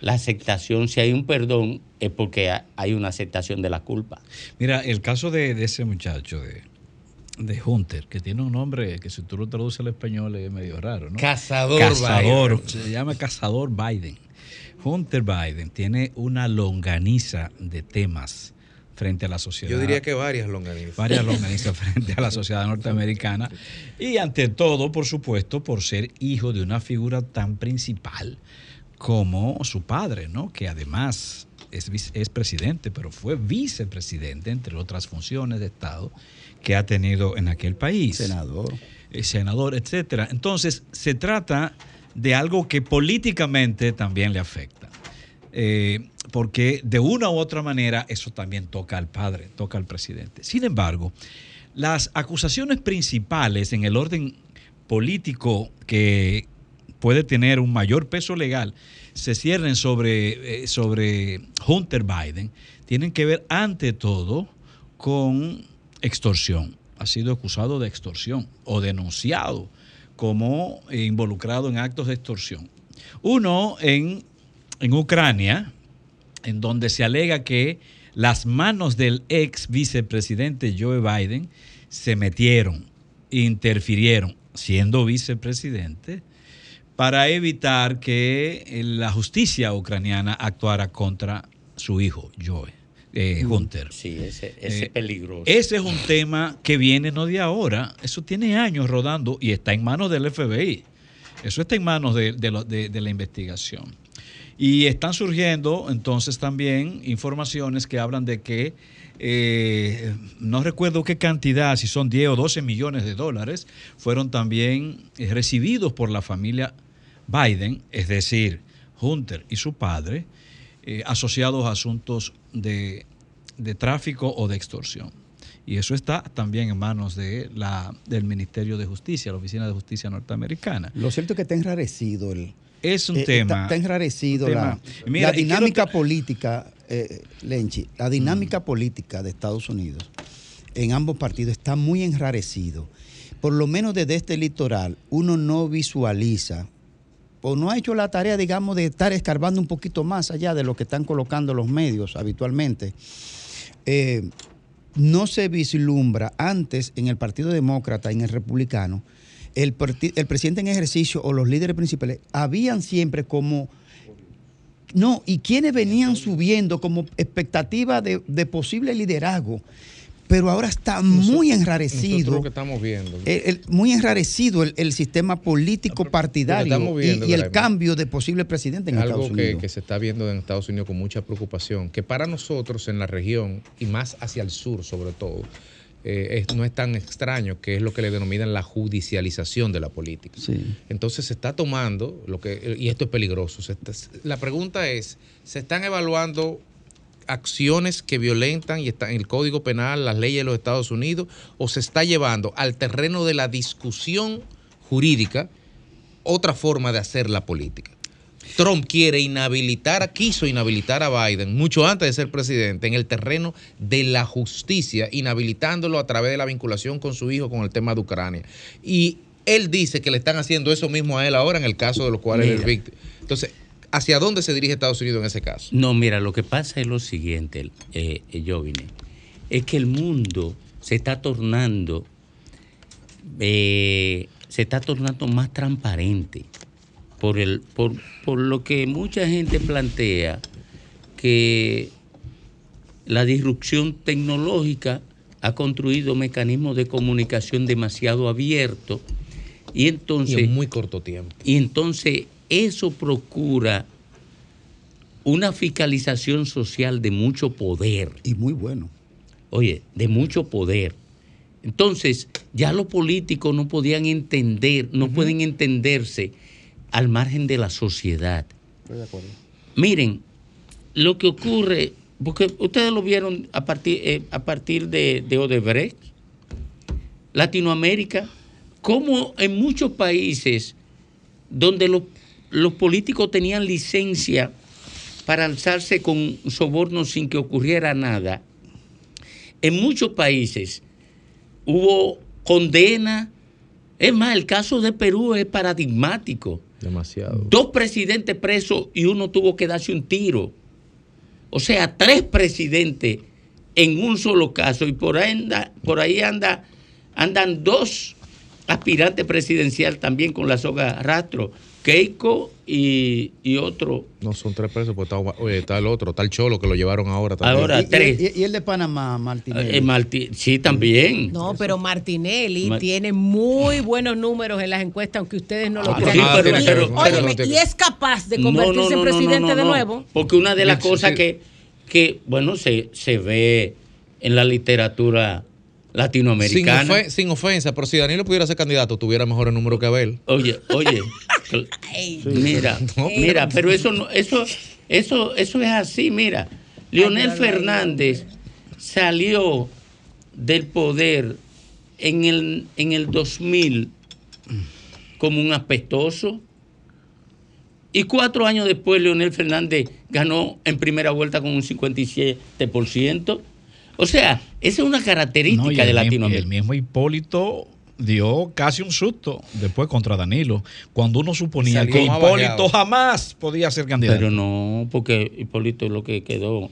la aceptación. Si hay un perdón, es porque ha- hay una aceptación de la culpa. Mira, el caso de, de ese muchacho, de, de Hunter, que tiene un nombre que si tú lo traduces al español es medio raro, ¿no? Cazador Cazador, Biden. se llama Cazador Biden. Hunter Biden tiene una longaniza de temas frente a la sociedad. Yo diría que varias longanizas. varias longanizas *laughs* frente a la sociedad norteamericana y ante todo, por supuesto, por ser hijo de una figura tan principal como su padre, ¿no? Que además es, presidente, pero fue vicepresidente, entre otras funciones de Estado que ha tenido en aquel país. Senador. Eh, senador, etcétera. Entonces, se trata de algo que políticamente también le afecta. Eh, porque de una u otra manera eso también toca al padre, toca al presidente. Sin embargo, las acusaciones principales en el orden político que puede tener un mayor peso legal se cierren sobre, eh, sobre Hunter Biden tienen que ver ante todo con extorsión. Ha sido acusado de extorsión o denunciado como involucrado en actos de extorsión. Uno en, en Ucrania, en donde se alega que las manos del ex vicepresidente Joe Biden se metieron, interfirieron, siendo vicepresidente, para evitar que la justicia ucraniana actuara contra su hijo, Joe eh, Hunter. Sí, ese, ese Eh, es peligroso. Ese es un tema que viene no de ahora, eso tiene años rodando y está en manos del FBI. Eso está en manos de, de lo- de- de la investigación. Y están surgiendo entonces también informaciones que hablan de que, eh, no recuerdo qué cantidad, si son 10 o 12 millones de dólares, fueron también recibidos por la familia Biden, es decir, Hunter y su padre, eh, asociados a asuntos de, de tráfico o de extorsión. Y eso está también en manos de la, del Ministerio de Justicia, la Oficina de Justicia norteamericana. Lo cierto es que está enrarecido el. Es un eh, tema. Está, está enrarecido la. Mira, la dinámica política, eh, Lenchi, la dinámica política de Estados Unidos en ambos partidos está muy enrarecido. Por lo menos desde este litoral, uno no visualiza o no ha hecho la tarea, digamos, de estar escarbando un poquito más allá de lo que están colocando los medios habitualmente. Eh, no se vislumbra antes en el Partido Demócrata, en el Republicano, el, el presidente en ejercicio o los líderes principales habían siempre como... No, y quienes venían subiendo como expectativa de posible liderazgo, pero ahora está muy enrarecido. Lo que estamos viendo. el- el- muy enrarecido el, el sistema político partidario y- el cambio de posible presidente en Es Estados algo que, Unidos. que se está viendo en Estados Unidos con mucha preocupación, que para nosotros en la región y más hacia el sur sobre todo, eh, es- no es tan extraño, que es lo que le denominan la judicialización de la política. Entonces se está tomando, lo que, y esto es peligroso, se está- la pregunta es, ¿se están evaluando acciones que violentan y están en el Código Penal, las leyes de los Estados Unidos, o se está llevando al terreno de la discusión jurídica otra forma de hacer la política? Trump quiere inhabilitar, quiso inhabilitar a Biden mucho antes de ser presidente en el terreno de la justicia, inhabilitándolo a través de la vinculación con su hijo con el tema de Ucrania. Y él dice que le están haciendo eso mismo a él ahora en el caso de los cuales él es víctima. Entonces, ¿hacia dónde se dirige Estados Unidos en ese caso? No, mira, lo que pasa es lo siguiente, eh, Jovine, es que el mundo se está tornando, eh, se está tornando más transparente por el, por, por lo que mucha gente plantea que la disrupción tecnológica ha construido mecanismos de comunicación demasiado abiertos y entonces Y en muy corto tiempo. y entonces eso procura una fiscalización social de mucho poder. Y muy bueno. Oye, de mucho poder. Entonces, ya los políticos no podían entender, no pueden entenderse al margen de la sociedad. Estoy de acuerdo. Miren, lo que ocurre, porque ustedes lo vieron a partir, eh, a partir de, de Odebrecht, Latinoamérica, como en muchos países donde los, los políticos tenían licencia para alzarse con sobornos sin que ocurriera nada, en muchos países hubo condena. Es más, el caso de Perú es paradigmático. Demasiado. Dos presidentes presos y uno tuvo que darse un tiro. O sea, tres presidentes en un solo caso. Y por ahí anda, por ahí anda, andan dos aspirantes presidencial también con la soga rastro. Keiko y, y otro. No, son tres presos, pues está, oye, está el otro, está el cholo que lo llevaron ahora también. Ahora y- tres. Y, y el de Panamá, Martínez. Eh, sí, también. No, pero Martinelli Ma- tiene muy buenos números en las encuestas, aunque ustedes no lo Ah, crean. sí, pero- y, pero- óyeme, pero- y es capaz de convertirse no, no, en presidente no, no, de nuevo. Porque una de las cosas sí. que, que, bueno, se, se ve en la literatura Sin, latinoamericana. ofe- sin ofensa, pero si Danilo pudiera ser candidato, tuviera mejor el número que Abel. Oye, oye, *laughs* mira, No, mira, pero eso no, eso, eso, eso es así, mira. Leonel Fernández salió del poder en el, en el 2000 como un apestoso. Y cuatro años después, Leonel Fernández ganó en primera vuelta con un 57%. O sea, esa es una característica No, y de Latinoamérica. el mismo Hipólito dio casi un susto después contra Danilo, cuando uno suponía Salió que Hipólito bajeado. jamás podía ser candidato. Pero no, porque Hipólito lo que quedó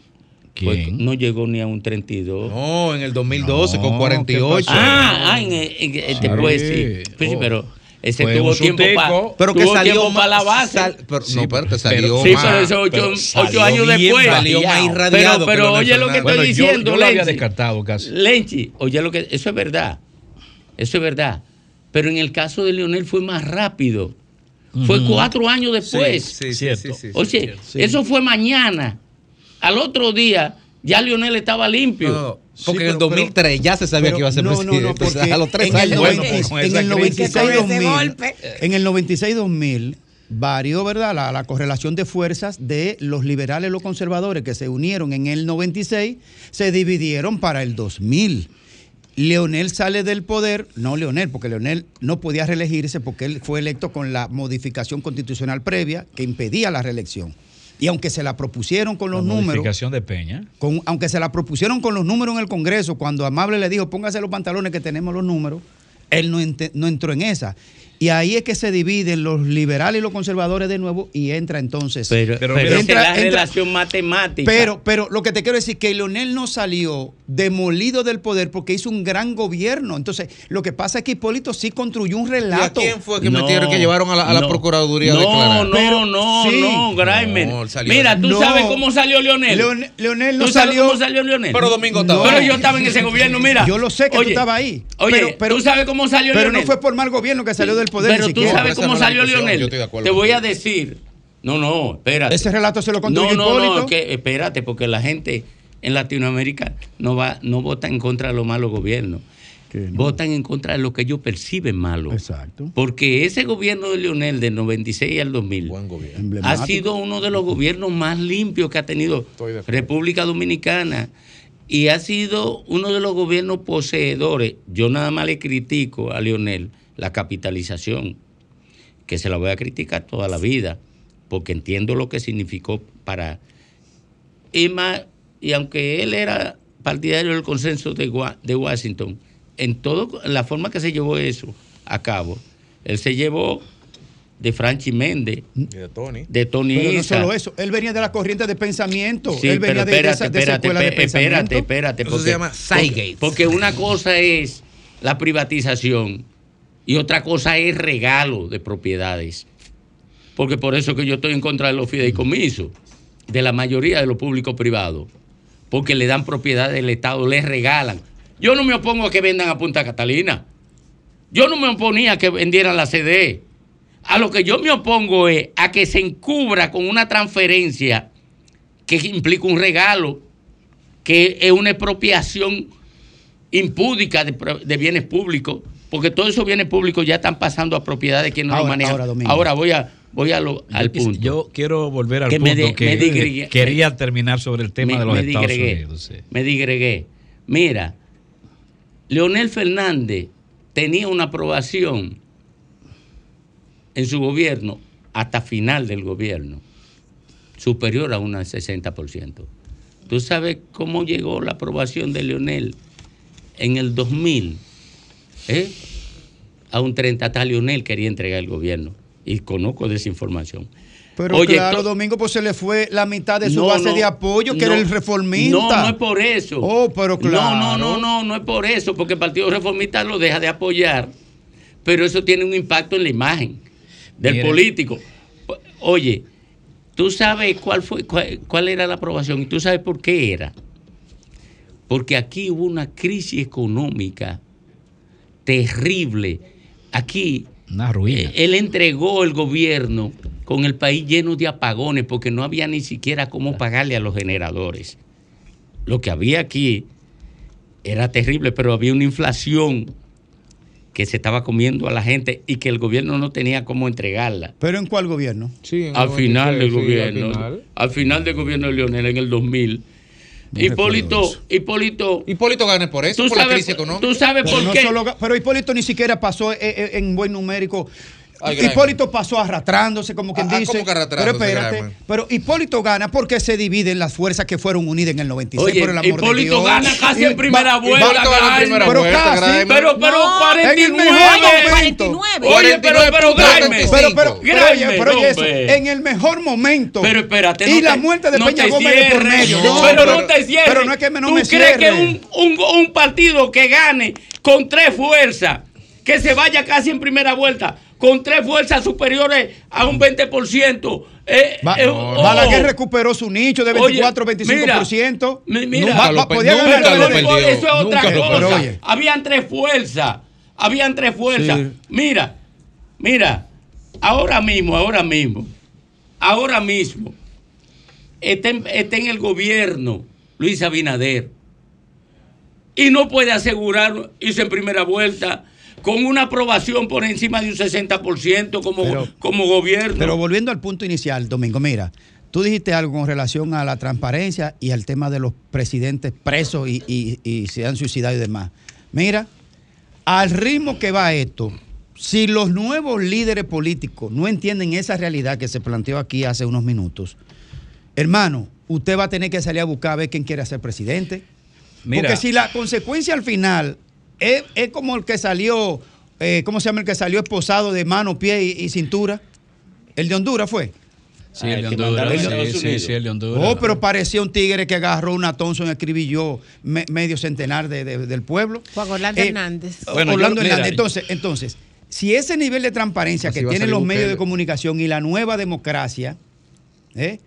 que no llegó ni a un 32. No, en el 2012 con No, 48. Ah, ah, en, en- en- Claro. después sí. Pues sí, Oh. pero ese Fue tuvo tiempo para. Pero que salió para la base. sal- pero- no, espérate, pero- salió Sí, más- pero eso ocho, pero ocho años bien después. salió más irradiado Pero, pero oye lo que estoy Bueno, yo- diciendo, yo lo había Lenchi. descartado casi. Lenchi, oye lo que eso es verdad. Eso es verdad. Pero en el caso de Leonel fue más rápido. Fue cuatro años después. Sí, sí, Cierto. sí, sí, sí, Oye, cierto. eso fue mañana. Al otro día ya Leonel estaba limpio. No, porque en el 2003 ya se sabía pero- que iba a ser no, no, presidente. no, o sea, porque a los tres en años. 90 bueno, con en el crisis. 96 2000, golpe. en el 96 2000 varió, ¿verdad? La, la correlación de fuerzas de los liberales y los conservadores que se unieron en el 96 se dividieron para el 2000. Leonel sale del poder, no Leonel, porque Leonel no podía reelegirse porque él fue electo con la modificación constitucional previa que impedía la reelección. Y aunque se la propusieron con La los números, modificación de Peña. con- aunque se la propusieron con los números en el Congreso, cuando Amable le dijo, póngase los pantalones que tenemos los números, él no, no entró en esa. Y ahí es que se dividen los liberales y los conservadores de nuevo y entra entonces. Pero, pero esa es la relación matemática. Pero, pero lo que te quiero decir que Leonel no salió demolido del poder porque hizo un gran gobierno. Entonces, lo que pasa es que Hipólito sí construyó un relato. quién fue que metieron, que llevaron a la- a la Procuraduría a no, declarar? No, Pero no, sí. no. No, salió- Mira, tú No. sabes cómo salió Leonel. Leonel, Leonel no ¿Tú sabes salió. cómo salió Leonel? Pero Domingo No. estaba. Pero yo estaba en ese gobierno, mira. Yo lo sé que tú Oye, estabas ahí. Oye, ¿tú sabes cómo salió Pero Leonel? no fue por mal gobierno que salió del poder. Pero tú siquiera. sabes cómo salió acuerdo Te voy a decir. No, no, espérate. Ese relato se lo construyó No, no, Hipólito. no, que, espérate, porque la gente en Latinoamérica no va, no votan en contra de los malos gobiernos. Votan en contra de lo que ellos perciben malo. Exacto. Porque ese gobierno de Leonel del 96 al 2000 ha sido uno de los gobiernos más limpios que ha tenido República Dominicana y ha sido uno de los gobiernos poseedores. Yo nada más le critico a Leonel la capitalización, que se la voy a criticar toda la vida, porque entiendo lo que significó para... Y, más, y aunque él era partidario del consenso de, de Washington, en todo en la forma que se llevó eso a cabo, él se llevó de Franchi Méndez, de Tony. de Tony Pero no solo eso, él venía de la corriente de pensamiento. Sí, él venía pero de- de, espérate, esa, de esa espérate, escuela de espérate, pensamiento. espérate, espérate. Eso se llama. Porque, porque una cosa es la privatización y otra cosa es regalo de propiedades. Porque por eso que yo estoy en contra de los fideicomisos, de la mayoría de los públicos privados. Porque le dan propiedades del Estado, les regalan. Yo no me opongo a que vendan a Punta Catalina. Yo no me oponía a que vendieran la CD. A lo que yo me opongo es a que se encubra con una transferencia que implica un regalo, que es una expropiación impúdica de, bienes públicos, porque todos esos bienes públicos ya están pasando a propiedad de quien no Ahora- lo maneja. ahora, voy a voy a lo- al punto. Yo quiero volver al Que punto de- que, digregué- que quería terminar sobre el tema me, de los Estados digregué, Unidos. sí. Me digregué. Mira, Leonel Fernández tenía una aprobación en su gobierno hasta final del gobierno superior a un 60%. ¿Tú sabes cómo llegó la aprobación de Leonel en el 2000? ¿Eh? A un 30 hasta Leonel quería entregar el gobierno. Y conozco de esa información. Pero Oye, claro, Domingo, pues se le fue la mitad de su No, base no, de apoyo, que no, era el reformista. No, no es por eso. Oh, pero claro. No, no, no, no, no es por eso, porque el Partido Reformista lo deja de apoyar, pero eso tiene un impacto en la imagen del político. Oye, tú sabes cuál fue cuál, cuál era la aprobación y tú sabes por qué era. Porque aquí hubo una crisis económica terrible. Aquí Una ruina. eh, él entregó el gobierno con el país lleno de apagones porque no había ni siquiera cómo pagarle a los generadores. Lo que había aquí era terrible, pero había una inflación que se estaba comiendo a la gente y que el gobierno no tenía cómo entregarla. ¿Pero en cuál gobierno? al final del sí, al gobierno, final. al final del gobierno de Leonel en el 2000. Hipólito, Hipólito, Hipólito gane por eso, ¿Tú por la sabes- crisis económica. tú sabes Pero, por no qué? solo pero Hipólito ni siquiera pasó eh, eh, en buen numérico. Ay. Hipólito pasó arrastrándose, como quien Ah, ah, dice. ¿cómo que arrastrándose, pero espérate, pero Hipólito gana porque se dividen las fuerzas que fueron unidas en el 96, Oye, por el amor de Hipólito Dios. gana casi Y- en primera va- vuelta, Pero vuelta, casi. Pero, pero No, 49. en el mejor momento. Oye, pero, pero, Graimer. Pero, pero, pero, oye, pero oye eso, en el mejor momento. Pero espérate, Y no la te- muerte de no Peña te Gómez de por medio. No, No, pero, pero- no te cierres. pero no es que me- no ¿Tú me crees que un, un partido que gane con tres fuerzas, que se vaya casi en primera vuelta, con tres fuerzas superiores a un 20%? Eh, Ba- eh, no, oh. Balaguer recuperó su nicho de Oye, 24-25%. Mi- Mira, Nunca lo podía perdió. ganar, Nunca lo pero perdió. Eso es otra cosa. oye. Habían tres fuerzas. Habían tres fuerzas. Sí. Mira, mira, ahora mismo, ahora mismo, ahora mismo, está en, está en el gobierno Luis Abinader y no puede asegurar irse en primera vuelta con una aprobación por encima de un 60% como, Pero- como gobierno. Pero volviendo al punto inicial, Domingo, mira, tú dijiste algo con relación a la transparencia y al tema de los presidentes presos y, y- y se han suicidado y demás. Mira, al ritmo que va esto, si los nuevos líderes políticos no entienden esa realidad que se planteó aquí hace unos minutos, hermano, usted va a tener que salir a buscar a ver quién quiere ser presidente. Mira. Porque si la consecuencia al final es, es como el que salió, eh, ¿cómo se llama el que salió esposado de mano, pie y, y cintura? El de Honduras fue. Sí, Ah, el el de Honduras. Sí, sí, sí, el de Honduras. Oh, pero parecía un tigre que agarró una Thompson, escribilló me- medio centenar de- de- del pueblo. Juan Orlando Eh, Hernández. Bueno, Orlando yo- mira, Hernández. Entonces, entonces, si ese nivel de transparencia Así que tienen los medios de comunicación y la nueva democracia, ¿eh?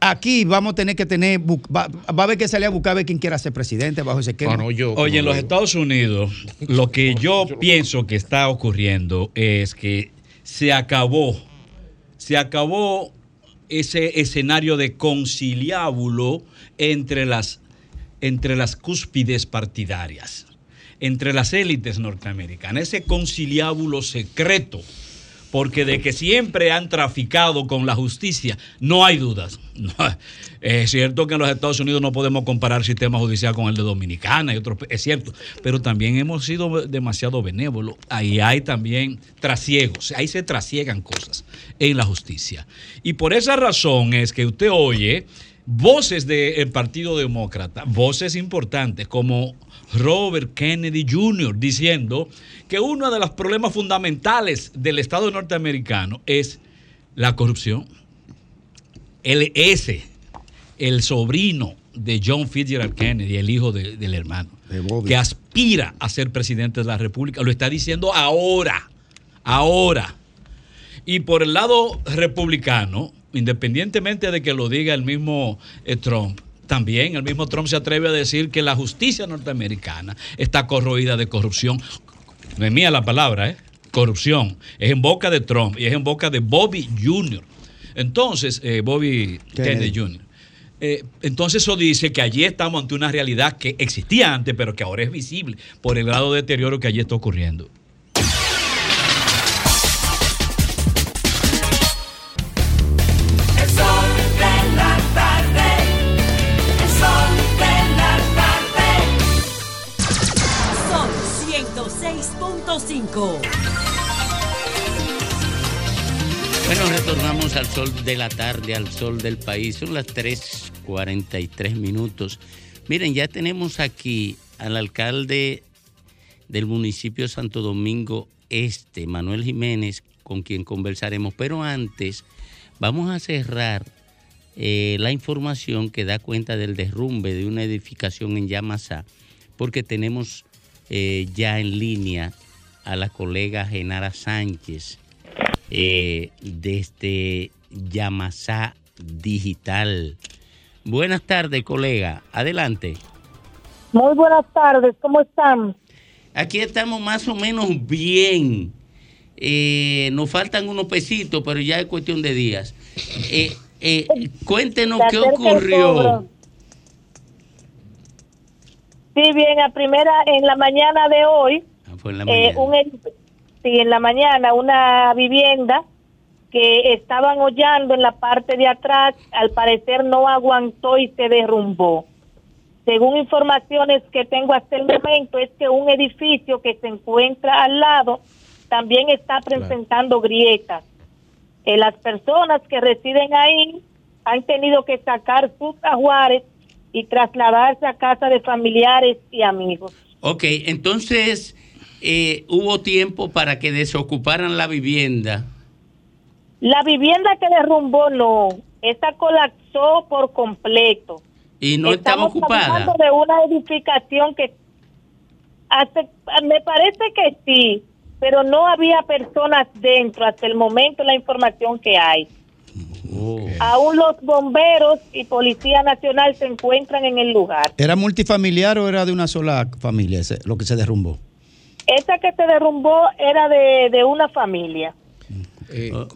Aquí vamos a tener que tener, va, va a haber que salir a buscar a ver quién quiera ser presidente bajo ese esquema. Ah, no, yo. Oye, en los digo. Estados Unidos, lo que yo pienso que está ocurriendo es que se acabó, se acabó ese escenario de conciliábulo entre las, entre las cúspides partidarias, entre las élites norteamericanas, ese conciliábulo secreto, porque de que siempre han traficado con la justicia, no hay dudas. *laughs* Es cierto que en los Estados Unidos no podemos comparar el sistema judicial con el de Dominicana y otros, es cierto, pero también hemos sido demasiado benévolos. Ahí hay también trasiegos, ahí se trasiegan cosas en la justicia. Y por esa razón es que usted oye voces del Partido Demócrata, voces importantes como Robert Kennedy Jr. diciendo que uno de los problemas fundamentales del Estado norteamericano es la corrupción. El ese, el sobrino de John Fitzgerald Kennedy, el hijo de- del hermano, que aspira a ser presidente de la República, lo está diciendo ahora, ahora. Y por el lado republicano, independientemente de que lo diga el mismo eh, Trump, también el mismo Trump se atreve a decir que la justicia norteamericana está corroída de corrupción. No es mía la palabra, ¿eh? Corrupción. Es en boca de Trump y es en boca de Bobby Jr. Entonces, eh, Bobby Kennedy. Jr. Eh, entonces eso dice que allí estamos ante una realidad que existía antes, pero que ahora es visible por el grado de deterioro que allí está ocurriendo. Son 106.5. Bueno, retornamos al sol de la tarde, al sol del país. Son las 3:43 minutos. Miren, ya tenemos aquí al alcalde del municipio Santo Domingo Este, Manuel Jiménez, con quien conversaremos. Pero antes, vamos a cerrar eh, la información que da cuenta del derrumbe de una edificación en Yamasá, porque tenemos eh, ya en línea a la colega Genara Sánchez eh, desde Yamasá Digital. Buenas tardes, colega. Adelante. Muy buenas tardes, ¿cómo están? Aquí estamos más o menos bien. Eh, nos faltan unos pesitos, pero ya es cuestión de días. Eh, eh, cuéntenos *laughs* qué ocurrió. Sí, bien, a primera, en la mañana de hoy, fue en la eh, mañana. un ed- sí, en la mañana, una vivienda que estaban hollando en la parte de atrás, al parecer no aguantó y se derrumbó. Según informaciones que tengo hasta el momento, es que un edificio que se encuentra al lado también está presentando grietas. Eh, las personas que residen ahí han tenido que sacar sus ajuares y trasladarse a casa de familiares y amigos. Ok, entonces eh, hubo tiempo para que desocuparan la vivienda. La vivienda que derrumbó no, esta colapsó por completo. Y no estaba Estamos ocupada. hablando de una edificación que hace, me parece que sí, pero no había personas dentro hasta el momento la información que hay. Oh. Aún los bomberos y Policía Nacional se encuentran en el lugar. ¿Era multifamiliar o era de una sola familia ese- lo que se derrumbó? Esta que se derrumbó era de, de una familia.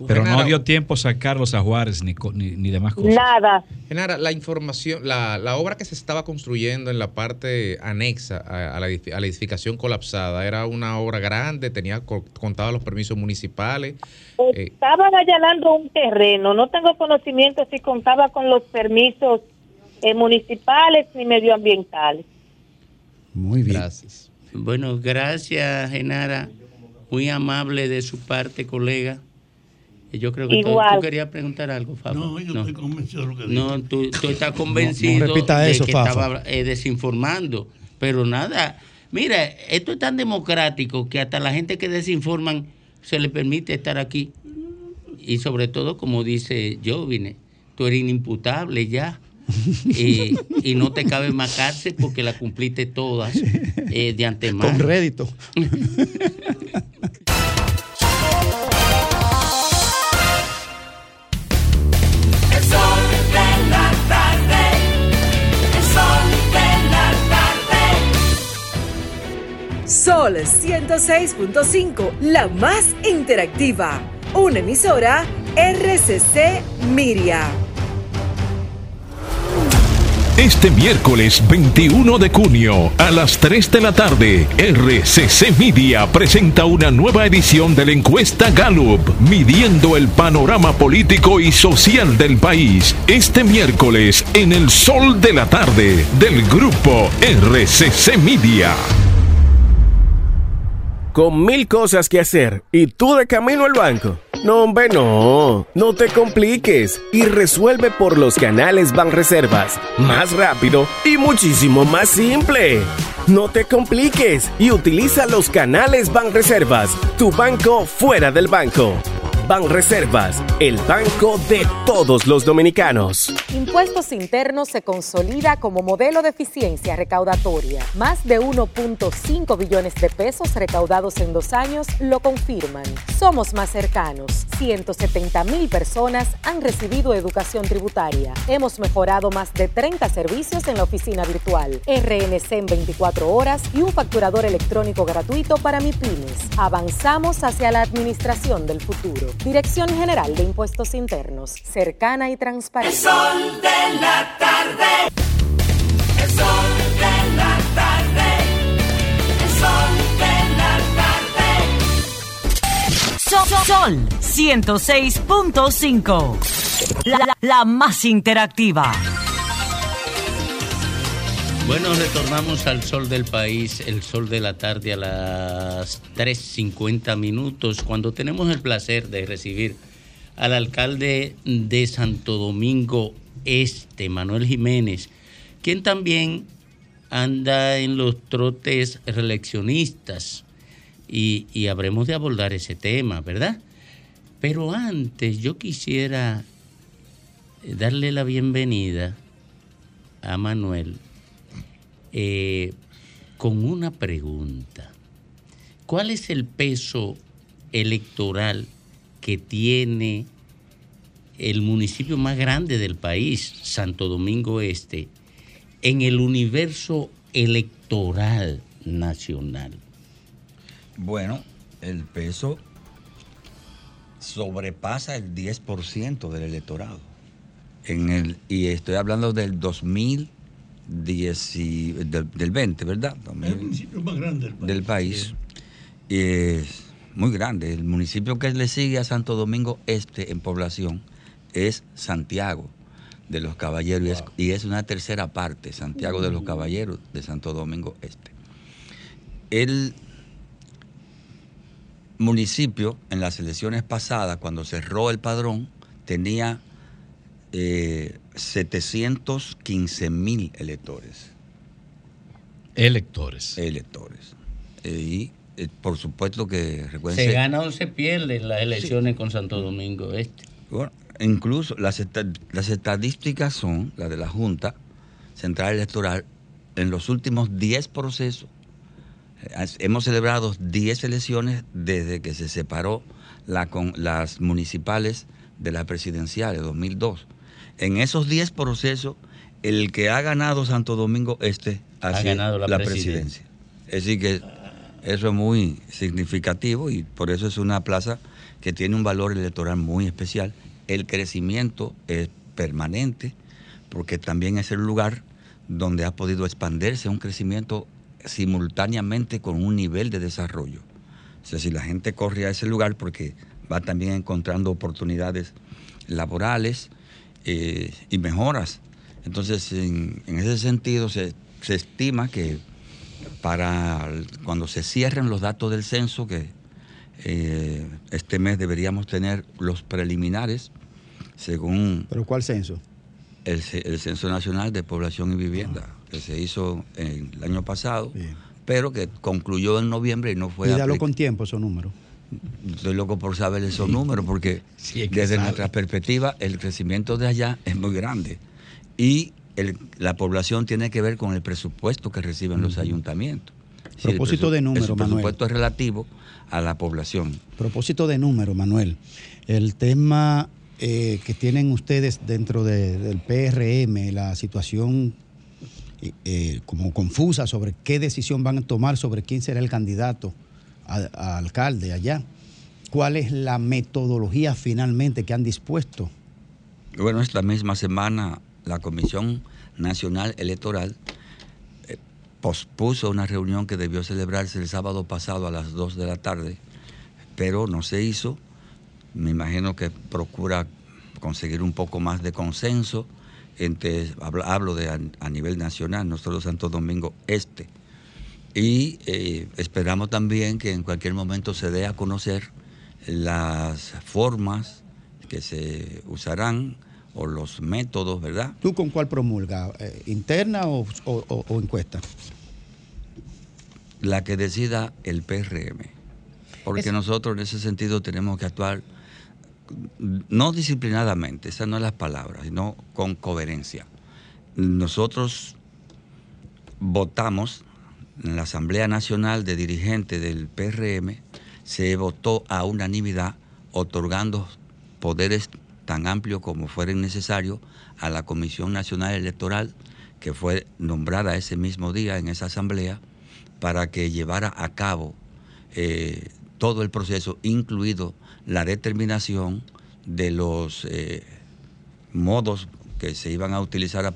Pero no dio tiempo sacar los ajuares ni, co- ni, ni demás cosas. Nada. Genara, la información, la, la obra que se estaba construyendo en la parte anexa a, a la, a la edificación colapsada era una obra grande, tenía co- contado los permisos municipales. Eh, Estaban allanando un terreno. No tengo conocimiento si contaba con los permisos eh, municipales ni medioambientales. Muy bien. Gracias. Bueno, gracias, Genara. Muy amable de su parte, colega. Eh, Yo creo que tú, Igual. tú querías preguntar algo, Fafa. No, yo estoy convencido de lo que No, tú, tú estás convencido No, no repita de eso, que Fafa. estaba eh, desinformando. Pero nada, mira, esto es tan democrático que hasta la gente que desinforman se le permite estar aquí. Y sobre todo, como dice Jovine, tú eres inimputable ya. Y, y no te cabe más cárcel porque la cumpliste todas eh, de antemano. Con rédito. El sol de la tarde. El sol de la tarde. Sol 106.5, la más interactiva. Una emisora RCC Miria. Este miércoles 21 de junio a las 3 de la tarde, RCC Media presenta una nueva edición de la encuesta Gallup, midiendo el panorama político y social del país. Este miércoles en el sol de la tarde del grupo RCC Media. Con mil cosas que hacer y tú de camino al banco. No, hombre, no. No te compliques y resuelve por los canales Banreservas. Más rápido y muchísimo más simple. No te compliques y utiliza los canales Banreservas. Tu banco fuera del banco. Banreservas, el banco de todos los dominicanos. Impuestos Internos se consolida como modelo de eficiencia recaudatoria. Más de 1.5 billones de pesos recaudados en dos años lo confirman. Somos más cercanos. 170 mil personas han recibido educación tributaria. Hemos mejorado más de 30 servicios en la oficina virtual, RNC en 24 horas y un facturador electrónico gratuito para MIPIMES. Avanzamos hacia la administración del futuro. Dirección General de Impuestos Internos, cercana y transparente. El sol de la tarde. El sol de la tarde. El sol de la tarde. Sol, Sol 106.5. La, la- la más interactiva. Bueno, retornamos al sol del país, el sol de la tarde a las 3.50 minutos, cuando tenemos el placer de recibir al alcalde de Santo Domingo Este, Manuel Jiménez, quien también anda en los trotes reeleccionistas y, y habremos de abordar ese tema, ¿verdad? Pero antes yo quisiera darle la bienvenida a Manuel eh, con una pregunta. ¿Cuál es el peso electoral que tiene el municipio más grande del país, Santo Domingo Este, en el universo electoral nacional? Bueno, el peso sobrepasa el 10% del electorado. En el, y estoy hablando del 2010, y- del, del 20, ¿verdad? El municipio más grande del país. del país. Es muy grande. El municipio que le sigue a Santo Domingo Este en población es Santiago de los Caballeros y es- y es una tercera parte, Santiago de los Caballeros de Santo Domingo Este. El municipio en las elecciones pasadas, cuando cerró el padrón, tenía eh, 715 mil electores. Electores. Electores. Eh, y eh, por supuesto que recuerden Se gana o se pierde en las elecciones con Santo Domingo Este. Bueno, incluso las, esta- las estadísticas son, las de la Junta Central Electoral, en los últimos 10 procesos, eh, hemos celebrado 10 elecciones desde que se separó la con, las municipales de las presidenciales, 2002. En esos 10 procesos, el que ha ganado Santo Domingo Este ha, Ha ganado la presidencia. Es decir, que eso es muy significativo y por eso es una plaza que tiene un valor electoral muy especial. El crecimiento es permanente porque también es el lugar donde ha podido expandirse un crecimiento simultáneamente con un nivel de desarrollo. O sea, si la gente corre a ese lugar porque va también encontrando oportunidades laborales eh, y mejoras. Entonces, en, en ese sentido, se, se estima que para cuando se cierren los datos del censo, que eh, este mes deberíamos tener los preliminares, según ¿Pero cuál censo? el, el Censo Nacional de Población y Vivienda, que se hizo el año pasado, pero que concluyó en noviembre y no fue y dalo aplicado. con tiempo esos números. Estoy loco por saber esos números porque Sí, es que desde sabe. nuestra perspectiva el crecimiento de allá es muy grande y el- la población tiene que ver con el presupuesto que reciben los ayuntamientos. Sí, el Propósito de número, El Manuel. presupuesto es relativo a la población. Propósito de número, Manuel. El tema eh, que tienen ustedes dentro de- del PRM, la situación eh, eh, como confusa sobre qué decisión van a tomar sobre quién será el candidato alcalde allá. ¿Cuál es la metodología finalmente que han dispuesto? Bueno, esta misma semana la comisión Nacional Electoral eh, pospuso una reunión que debió celebrarse el sábado pasado a las 2 de la tarde, pero no se hizo. Me imagino que procura conseguir un poco más de consenso entre, hablo, de a, a nivel nacional, nosotros Santo Domingo Este. Y eh, esperamos también que en cualquier momento se dé a conocer las formas que se usarán o los métodos, ¿verdad? ¿Tú con cuál promulga? Eh, ¿Interna o, o- o- o encuesta? La que decida el PRM. Porque Es- nosotros en ese sentido tenemos que actuar no disciplinadamente, esas no es las palabras, sino con coherencia. Nosotros votamos en la Asamblea Nacional de Dirigentes del PRM, se votó a unanimidad otorgando poderes tan amplios como fueren necesarios a la Comisión Nacional Electoral, que fue nombrada ese mismo día en esa asamblea, para que llevara a cabo eh, todo el proceso, incluido la determinación de los eh, modos que se iban a utilizar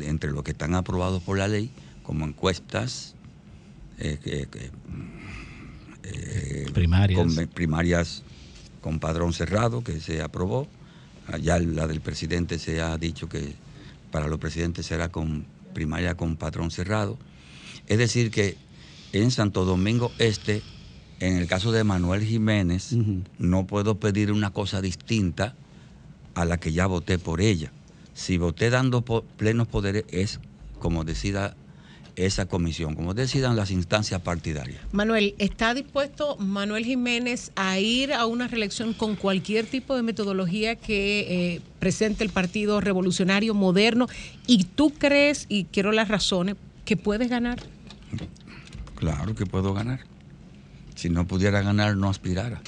entre los que están aprobados por la ley, como encuestas, eh, eh, Primarias. con- primarias con padrón cerrado que se aprobó. Ya la del presidente se ha dicho que para los presidentes será con primaria con padrón cerrado. Es decir, que en Santo Domingo Este, en el caso de Manuel Jiménez, no puedo pedir una cosa distinta a la que ya voté por ella. Si voté dando po- plenos poderes es como decida esa comisión, como decidan las instancias partidarias. Manuel, ¿está dispuesto Manuel Jiménez a ir a una reelección con cualquier tipo de metodología que eh, presente el Partido Revolucionario Moderno? ¿Y tú crees, y quiero las razones, que puedes ganar? Claro que puedo ganar. Si no pudiera ganar, no aspirara.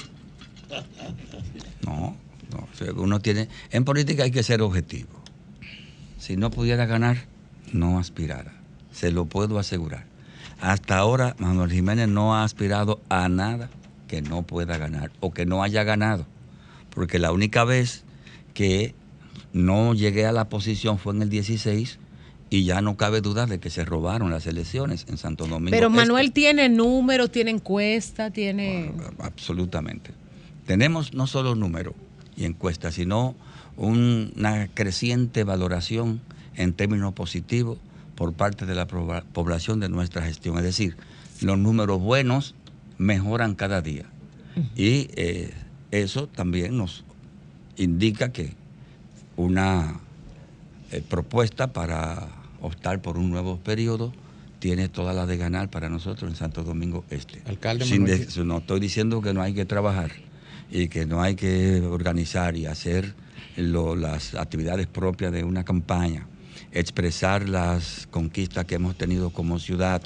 No, no. uno tiene. En política hay que ser objetivo. Si no pudiera ganar, no aspirara. Se lo puedo asegurar. Hasta ahora, Manuel Jiménez no ha aspirado a nada que no pueda ganar o que no haya ganado. Porque la única vez que no llegué a la posición fue en el 16 y ya no cabe duda de que se robaron las elecciones en Santo Domingo. Pero Este. Manuel tiene números, tiene encuesta, tiene... Absolutamente. Tenemos no solo números y encuestas, sino un- una creciente valoración en términos positivos por parte de la población de nuestra gestión. Es decir, los números buenos mejoran cada día. Y eh, eso también nos indica que una eh, propuesta para optar por un nuevo periodo tiene toda la de ganar para nosotros en Santo Domingo Este. Alcalde Sin de- no estoy diciendo que no hay que trabajar y que no hay que organizar y hacer lo- las actividades propias de una campaña, expresar las conquistas que hemos tenido como ciudad,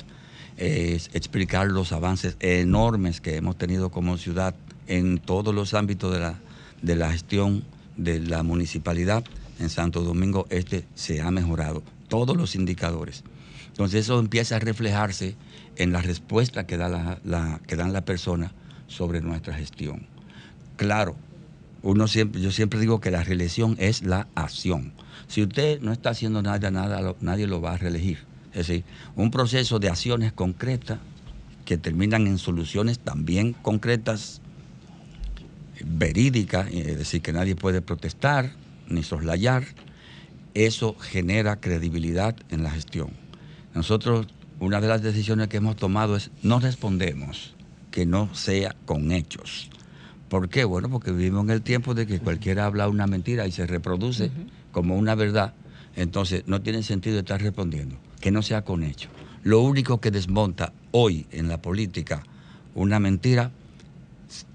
explicar los avances enormes que hemos tenido como ciudad en todos los ámbitos de la, de la gestión de la municipalidad. En Santo Domingo Este se ha mejorado todos los indicadores. Entonces eso empieza a reflejarse en la respuesta que, da la, la- que dan las personas sobre nuestra gestión. Claro, uno siempre, yo siempre digo que la reelección es la acción. Si usted no está haciendo nada, nada nadie lo va a reelegir. Es decir, un proceso de acciones concretas que terminan en soluciones también concretas, verídicas, es decir, que nadie puede protestar ni soslayar, eso genera credibilidad en la gestión. Nosotros, una de las decisiones que hemos tomado es no respondemos que no sea con hechos. ¿Por qué? Bueno, porque vivimos en el tiempo de que cualquiera habla una mentira y se reproduce como una verdad. Entonces, no tiene sentido estar respondiendo. Que no sea con hechos. Lo único que desmonta hoy en la política una mentira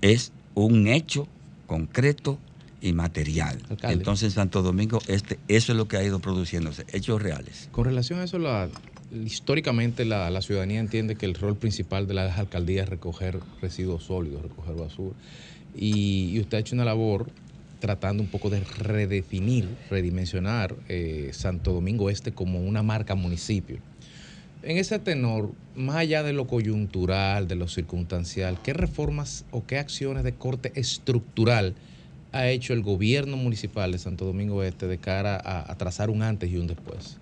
es un hecho concreto y material. Alcalde. Entonces, en Santo Domingo, este, eso es lo que ha ido produciéndose, hechos reales. Con relación a eso, la- históricamente la, la ciudadanía entiende que el rol principal de las alcaldías es recoger residuos sólidos, recoger basura. Y, usted ha hecho una labor tratando un poco de redefinir, redimensionar eh, Santo Domingo Este como una marca municipio. En ese tenor, más allá de lo coyuntural, de lo circunstancial, ¿qué reformas o qué acciones de corte estructural ha hecho el gobierno municipal de Santo Domingo Este de cara a trazar un antes y un después?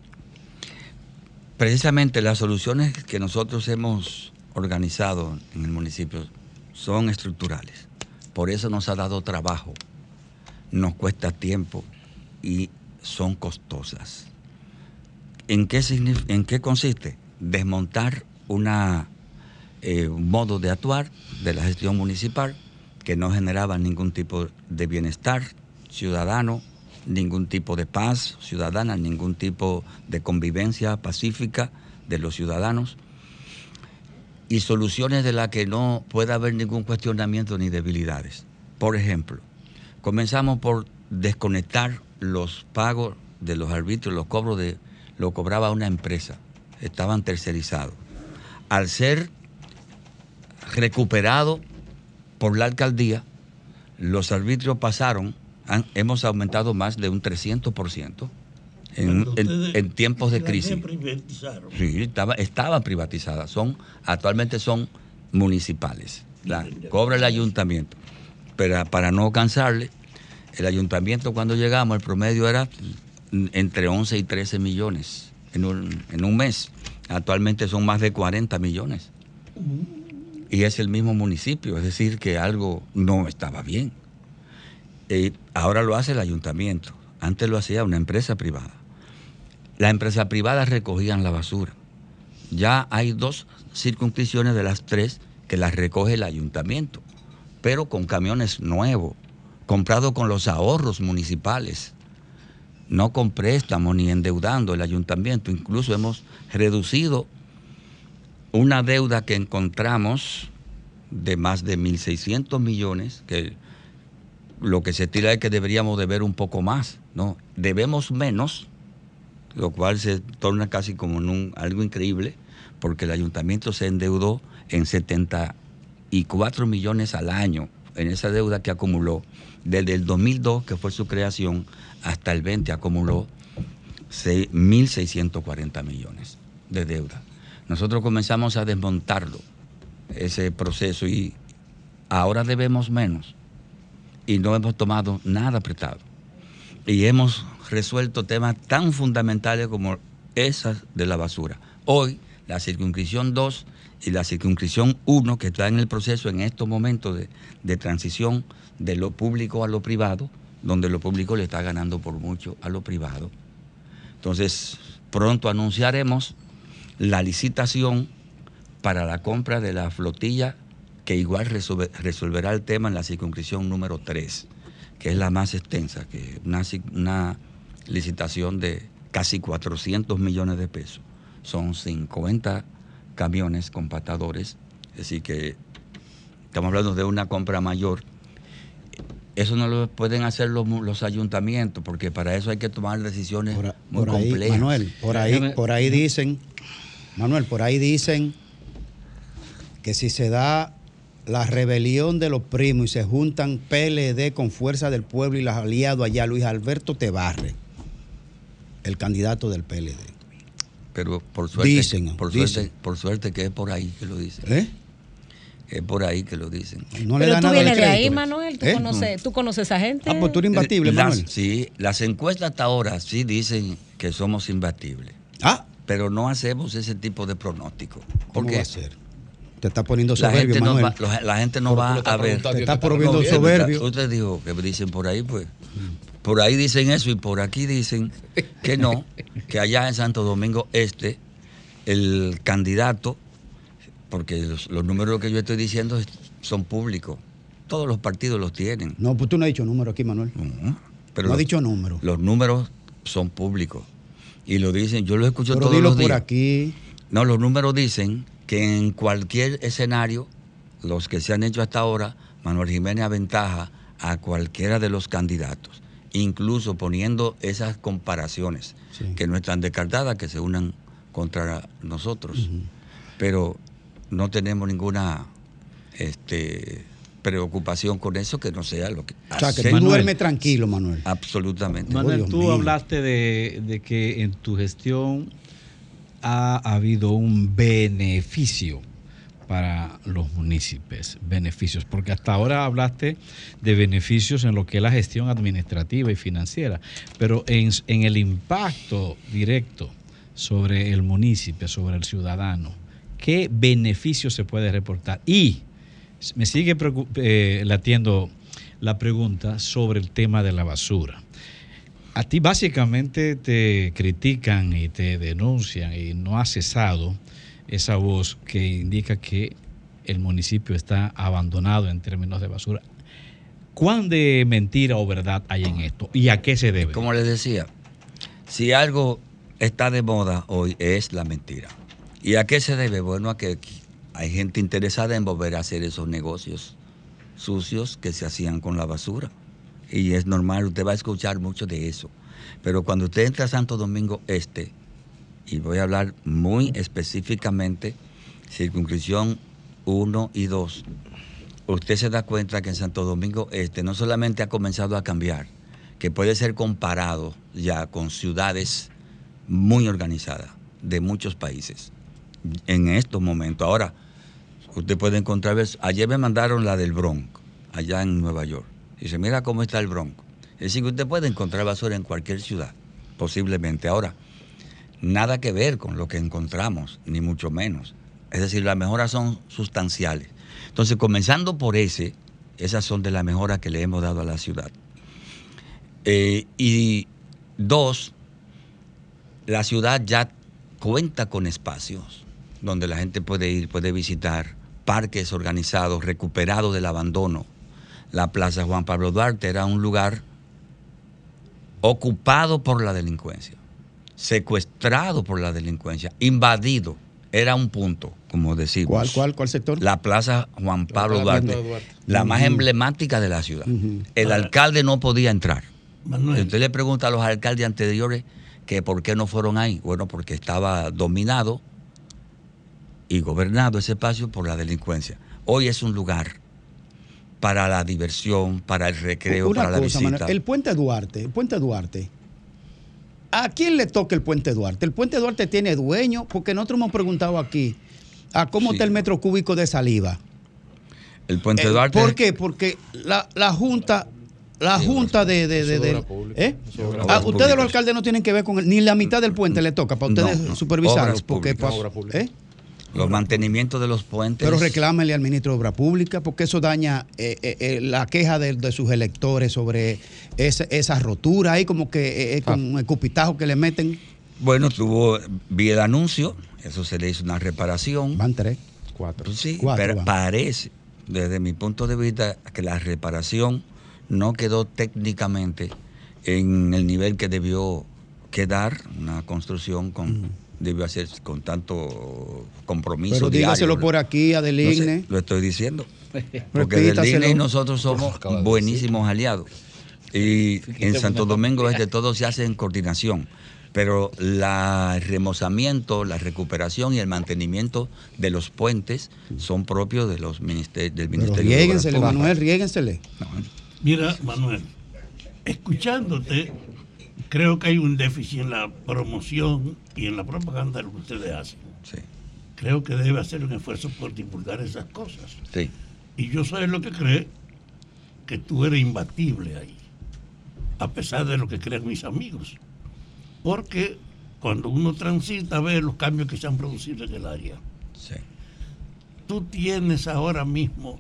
precisamente las soluciones que nosotros hemos organizado en el municipio son estructurales. Por eso nos ha dado trabajo, nos cuesta tiempo y son costosas. ¿En qué, consiste? Desmontar eh, un modo de actuar de la gestión municipal que no generaba ningún tipo de bienestar ciudadano, ningún tipo de paz ciudadana, ningún tipo de convivencia pacífica de los ciudadanos y soluciones de las que no pueda haber ningún cuestionamiento ni debilidades. Por ejemplo, comenzamos por desconectar los pagos de los arbitrios, los cobros de lo cobraba una empresa, estaban tercerizados. Al ser recuperado por la alcaldía, los arbitrios pasaron, hemos aumentado más de un 300% en, tiempos de crisis. Sí, estaba, estaba privatizada. Son, actualmente son municipales. La, cobra el ayuntamiento. Pero para no cansarle, el ayuntamiento cuando llegamos, el promedio era entre 11 y 13 millones en un, en un mes. Actualmente son más de 40 millones. Y es el mismo municipio, es decir, que algo no estaba bien. Eh, ahora lo hace el ayuntamiento. Antes lo hacía una empresa privada. Las empresas privadas recogían la basura. Ya hay dos circunscripciones de las tres que las recoge el ayuntamiento, pero con camiones nuevos, comprados con los ahorros municipales, no con préstamos ni endeudando el ayuntamiento. Incluso hemos reducido una deuda que encontramos de más de 1.600 millones, que lo que se tira es que deberíamos deber un poco más, ¿no? Debemos menos, lo cual se torna casi como en un- algo increíble, porque el ayuntamiento se endeudó en 74 millones al año en esa deuda que acumuló. Desde el 2002, que fue su creación, hasta el 20 acumuló se- 1.640 millones de deuda. Nosotros comenzamos a desmontarlo, ese proceso, y ahora debemos menos. Y no hemos tomado nada apretado. Y hemos resuelto temas tan fundamentales como esas de la basura. Hoy, la circunscripción 2 y la circunscripción 1, que está en el proceso en estos momentos de, de transición de lo público a lo privado, donde lo público le está ganando por mucho a lo privado. Entonces, pronto anunciaremos la licitación para la compra de la flotilla que igual resolve- resolverá el tema en la circunscripción número 3, que es la más extensa, que una, una licitación de casi 400 millones de pesos. Son 50 camiones compactadores, es decir que estamos hablando de una compra mayor. Eso no lo pueden hacer los, ayuntamientos, porque para eso hay que tomar decisiones muy por ahí, complejas. Manuel, por ahí, por ahí dicen, Manuel, por ahí dicen que si se da la rebelión de los primos y se juntan PLD con Fuerza del Pueblo y los aliados allá, Luis Alberto Tebarre, el candidato del PLD. Pero por suerte, Dicen, por dicen. suerte, por suerte que es por ahí que lo dicen. ¿Eh? Es por ahí que lo dicen. No le Pero da tú vienes de ahí. Manuel. Tú, ¿Eh? conoces, tú conoces a esa gente. Ah, pues tú eres imbatible, Las- Manuel. Sí, las encuestas hasta ahora sí dicen que somos imbatibles. Ah. Pero no hacemos ese tipo de pronóstico. ¿Por ¿Cómo qué? va a ser? Te está poniendo La soberbio, no Manuel. va, la- la gente no va le a ver. Te está poniendo Usted- soberbio. Usted dijo que dicen por ahí, pues. Por ahí dicen eso y por aquí dicen que no, que allá en Santo Domingo Este, el candidato, porque los, los números que yo estoy diciendo son públicos, todos los partidos los tienen. No, pues tú no has dicho número aquí, Manuel. Pero no ha los- dicho número. Los números son públicos. Y lo dicen, yo lo escucho Pero todos dilo los por días. aquí. No, los números dicen que en cualquier escenario, los que se han hecho hasta ahora, Manuel Jiménez aventaja a cualquiera de los candidatos, incluso poniendo esas comparaciones, que no están descartadas, que se unan contra nosotros. Pero no tenemos ninguna este, preocupación con eso que no sea lo que... O sea, que tú duermes tranquilo, Manuel. Absolutamente. Manuel, Oh, tú hablaste de, de que en tu gestión ha habido un beneficio para los municipios, beneficios, porque hasta ahora hablaste de beneficios en lo que es la gestión administrativa y financiera, pero en, el impacto directo sobre el municipio, sobre el ciudadano, ¿qué beneficio se puede reportar? Y me sigue eh, latiendo la pregunta sobre el tema de la basura. A ti básicamente te critican y te denuncian y no ha cesado esa voz que indica que el municipio está abandonado en términos de basura. ¿Cuán de mentira o verdad hay en esto? ¿Y a qué se debe? Como les decía, si algo está de moda hoy es la mentira. ¿Y a qué se debe? Bueno, a que hay gente interesada en volver a hacer esos negocios sucios que se hacían con la basura. Y es normal, usted va a escuchar mucho de eso. Pero cuando usted entra a Santo Domingo Este, y voy a hablar muy específicamente, circunscripción 1 y 2, usted se da cuenta que en Santo Domingo Este no solamente ha comenzado a cambiar, que puede ser comparado ya con ciudades muy organizadas de muchos países en estos momentos. Ahora, usted puede encontrar, ayer me mandaron la del Bronx, allá en Nueva York. Dice, mira cómo está el Bronx. Es decir, usted puede encontrar basura en cualquier ciudad, posiblemente. Ahora, nada que ver con lo que encontramos, ni mucho menos. Es decir, las mejoras son sustanciales. Entonces, comenzando por ese, esas son de las mejoras que le hemos dado a la ciudad. Eh, y dos, la ciudad ya cuenta con espacios donde la gente puede ir, puede visitar, parques organizados, recuperados del abandono. La Plaza Juan Pablo Duarte era un lugar ocupado por la delincuencia, secuestrado por la delincuencia, invadido. Era un punto, como decimos. ¿Cuál, cuál, cuál sector? La Plaza Juan Pablo Duarte, Duarte. la más emblemática de la ciudad. El alcalde no podía entrar. Manuel. Usted le pregunta a los alcaldes anteriores que por qué no fueron ahí. Bueno, porque estaba dominado y gobernado ese espacio por la delincuencia. Hoy es un lugar para la diversión, para el recreo, Una para la visita. Manuel, el puente Duarte, el puente Duarte. ¿A quién le toca el puente Duarte? El puente Duarte tiene dueño, porque nosotros hemos preguntado aquí a cómo está el metro cúbico de saliva. El puente Eh, Duarte. ¿Por qué? Porque la, la Junta, la Junta de... de, de- de-. ¿eh? Ah, pública. ustedes los alcaldes no tienen que ver con el- ni la mitad del puente le toca para ustedes No, no. supervisarlo. Obras Porque, públicas. pa- Obra pública. ¿eh? Los mantenimientos de los puentes. Pero reclámenle al ministro de Obra Pública porque eso daña eh, eh, eh, la queja de, de sus electores sobre esa, esa rotura ahí, como que eh, eh, Ah. con el cupitajo que le meten. Bueno, tuvo vía el anuncio, eso se le hizo una reparación. Van tres. Cuatro. Sí, Cuatro pero van. parece, desde mi punto de vista, que la reparación no quedó técnicamente en el nivel que debió quedar, una construcción con debió hacer con tanto compromiso. Pero diario, por aquí a No sé, Deligne. lo estoy diciendo. *laughs* Porque Repítaselo. Deligne y nosotros somos Acaba de buenísimos aliados. Y en Santo Domingo *laughs* es que todo se hace en coordinación. Pero la- el remozamiento, la recuperación y el mantenimiento de los puentes son propios de los ministerios del Pero Ministerio de Obras riéguensele. Manuel, riéguensele. Mira, Manuel, escuchándote, creo que hay un déficit en la promoción y en la propaganda de lo que ustedes hacen. Creo que debe hacer un esfuerzo por divulgar esas cosas. Sí. Y yo soy lo que cree que tú eres imbatible ahí, a pesar de lo que creen mis amigos. Porque cuando uno transita ve los cambios que se han producido en el área. Tú tienes ahora mismo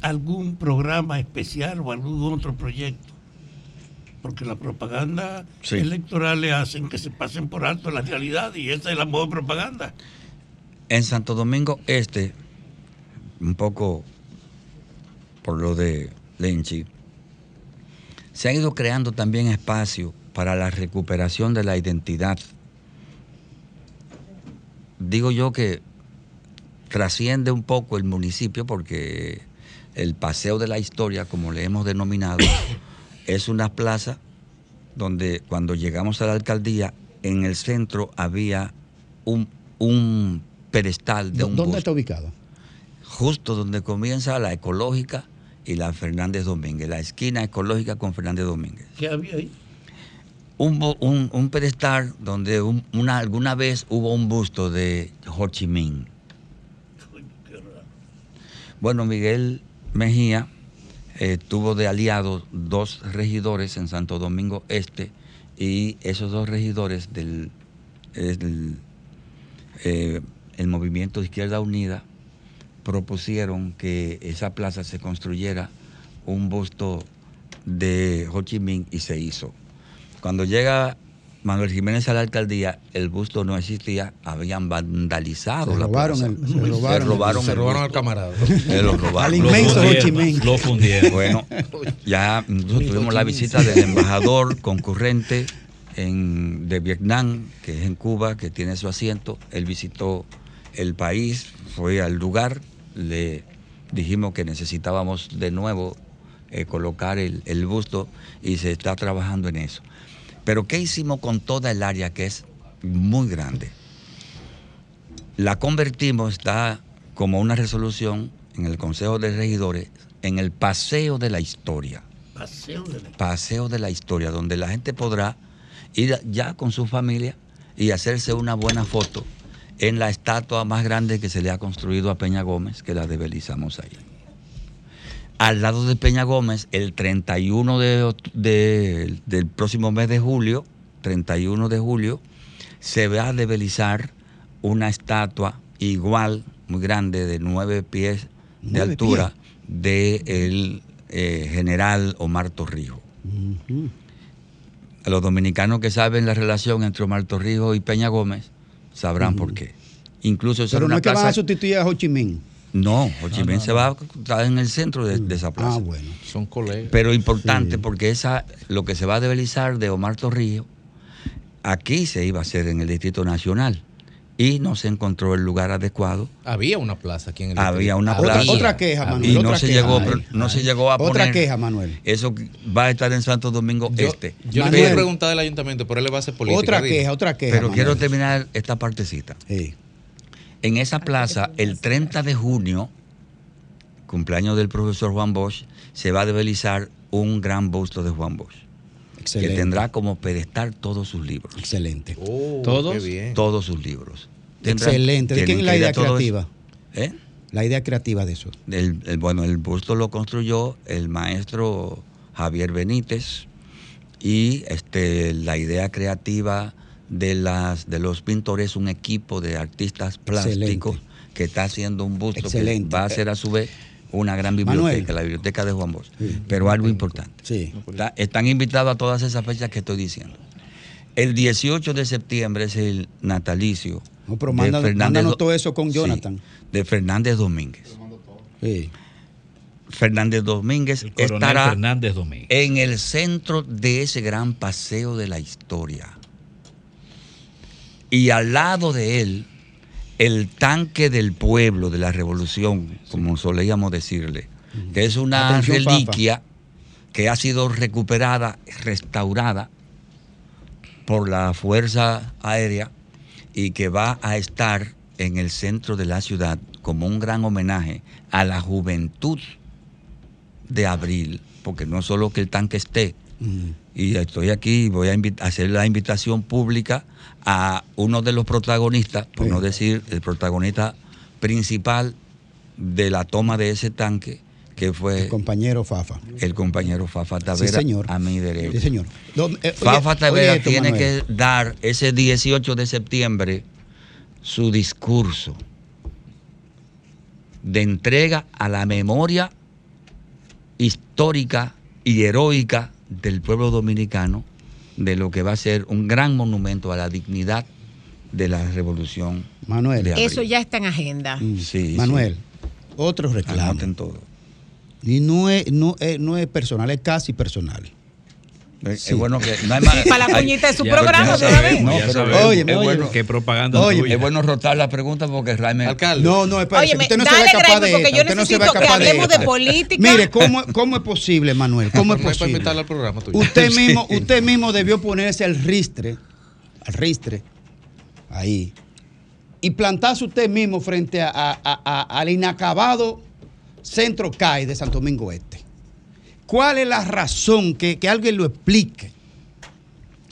algún programa especial o algún otro proyecto. Porque la propaganda Sí. electoral le hacen que se pasen por alto la realidad y esa es la moda propaganda. En Santo Domingo Este, un poco por lo de Lenchi, se ha ido creando también espacio para la recuperación de la identidad. Digo yo que trasciende un poco el municipio porque el Paseo de la Historia, como le hemos denominado, *coughs* es una plaza donde cuando llegamos a la alcaldía, en el centro había un, un pedestal de un ¿Dónde está ubicado? justo donde comienza la ecológica y la Fernández Domínguez, la esquina ecológica con Fernández Domínguez. ¿Qué había ahí? Un, un- un pedestal donde un- una, alguna vez hubo un busto de Ho Chi Minh. Bueno, Miguel Mejía eh, tuvo de aliados dos regidores en Santo Domingo Este y esos dos regidores del el, eh, el movimiento de Izquierda Unida propusieron que esa plaza se construyera un busto de Ho Chi Minh y se hizo. Cuando llega Manuel Jiménez a la alcaldía, el busto no existía, habían vandalizado Se la robaron plaza. el- se robaron el- se robaron al camarada. *laughs* Se lo robaron. Al inmenso Ho Chi Minh. Lo fundieron. Bueno, ya nosotros tuvimos la visita del embajador concurrente en- de Vietnam, que es en Cuba, que tiene su asiento. Él visitó el país, fue al lugar, le dijimos que necesitábamos de nuevo eh, colocar el, el busto y se está trabajando en eso. Pero ¿qué hicimos con toda el área que es muy grande? La convertimos, está como una resolución en el Consejo de Regidores, en el Paseo de la Historia. Paseo de la- Paseo de la Historia, donde la gente podrá ir ya con su familia y hacerse una buena foto en la estatua más grande que se le ha construido a Peña Gómez, que la de Belizamos ahí. Al lado de Peña Gómez, el 31 de de- del próximo mes de julio, 31 de julio, se va a develizar una estatua igual, muy grande, de nueve pies de Nueve altura, del general Omar Torrijos. Los dominicanos que saben la relación entre Omar Torrijos y Peña Gómez sabrán por qué. Incluso Pero no una es que van a sustituir a Ho Chi Minh. No, Ho Chi Minh no, se va a estar en el centro de, de esa plaza. Ah, bueno. Son colegas. Pero importante porque esa, lo que se va a develizar de Omar Torrijos, aquí se iba a hacer en el Distrito Nacional y no se encontró el lugar adecuado. Había una plaza aquí en el Había una Otra- plaza. otra queja, Manuel, Y no otra se queja. llegó, Ay, pero no se llegó a Otra poner. queja, Manuel. Eso va a estar en Santo Domingo Yo, Este. yo le Pero- quiero preguntar del ayuntamiento, pero él le va a hacer política. Otra queja, otra queja. Pero Manuel. quiero terminar esta partecita. En esa plaza, el 30 de junio, cumpleaños del profesor Juan Bosch, se va a develizar un gran busto de Juan Bosch. Excelente. Que tendrá como pedestal todos sus libros. Excelente. Oh, ¿Todos? qué bien. Todos sus libros. Tendrá- Excelente. ¿De quién es la idea creativa? ¿Eh? La idea creativa de eso. El- el- bueno, el busto lo construyó el maestro Javier Benítez y este, la idea creativa de, las, de los pintores, un equipo de artistas plásticos que está haciendo un busto Excelente. que va a ser a su vez una gran biblioteca, Manuel. la biblioteca de Juan Bosch. Pero algo importante. Está- están invitados a todas esas fechas que estoy diciendo. El 18 de septiembre es el natalicio No, pero de mándanos, Fernández todo eso con Sí, Jonathan. de Fernández Domínguez. Sí. Fernández Domínguez estará Fernández Domínguez. en el centro de ese gran paseo de la historia. Y al lado de él, el tanque del pueblo de la revolución, como solíamos decirle, que es una Atención, reliquia que ha sido recuperada, restaurada por la Fuerza Aérea y que va a estar en el centro de la ciudad como un gran homenaje a la juventud de abril, porque no solo que el tanque esté, y estoy aquí, voy a hacer la invitación pública a uno de los protagonistas, por no decir el protagonista principal de la toma de ese tanque, que fue El compañero Fafa. el compañero Fafa Tavera señor. a mi derecha. Sí, señor. Eh, oye- Fafa Tavera oye esto, tiene Manuel. que dar ese 18 de septiembre su discurso de entrega a la memoria histórica y heroica del pueblo dominicano de lo que va a ser un gran monumento a la dignidad de la revolución. Manuel. de. Eso ya está en agenda. Sí, sí. Manuel, otro reclamo. Anoten todo. Y no es, no, es, no es personal, es casi personal. Es es bueno que no hay más. *laughs* Para la cuñita de su Ya, programa, ya de una vez. sabemos, Ya ya sabemos. sabemos. Óyeme, Es bueno- Qué propaganda Oye, tuya. es bueno rotar la pregunta porque realmente. Alcalde. No, no, espérese, Óyeme, usted no se va a escapar de porque esta, yo usted no se va a necesito que de hablemos de política. Mire, ¿cómo, ¿cómo es posible, Manuel? ¿Cómo es No posible? invitarlo al programa tuyo. Usted *laughs* mismo, usted mismo debió ponerse al ristre, al ristre, ahí, y plantarse usted mismo frente a- a- a- a- al inacabado centro CAI de Santo Domingo Este. ¿Cuál es la razón que, que alguien lo explique?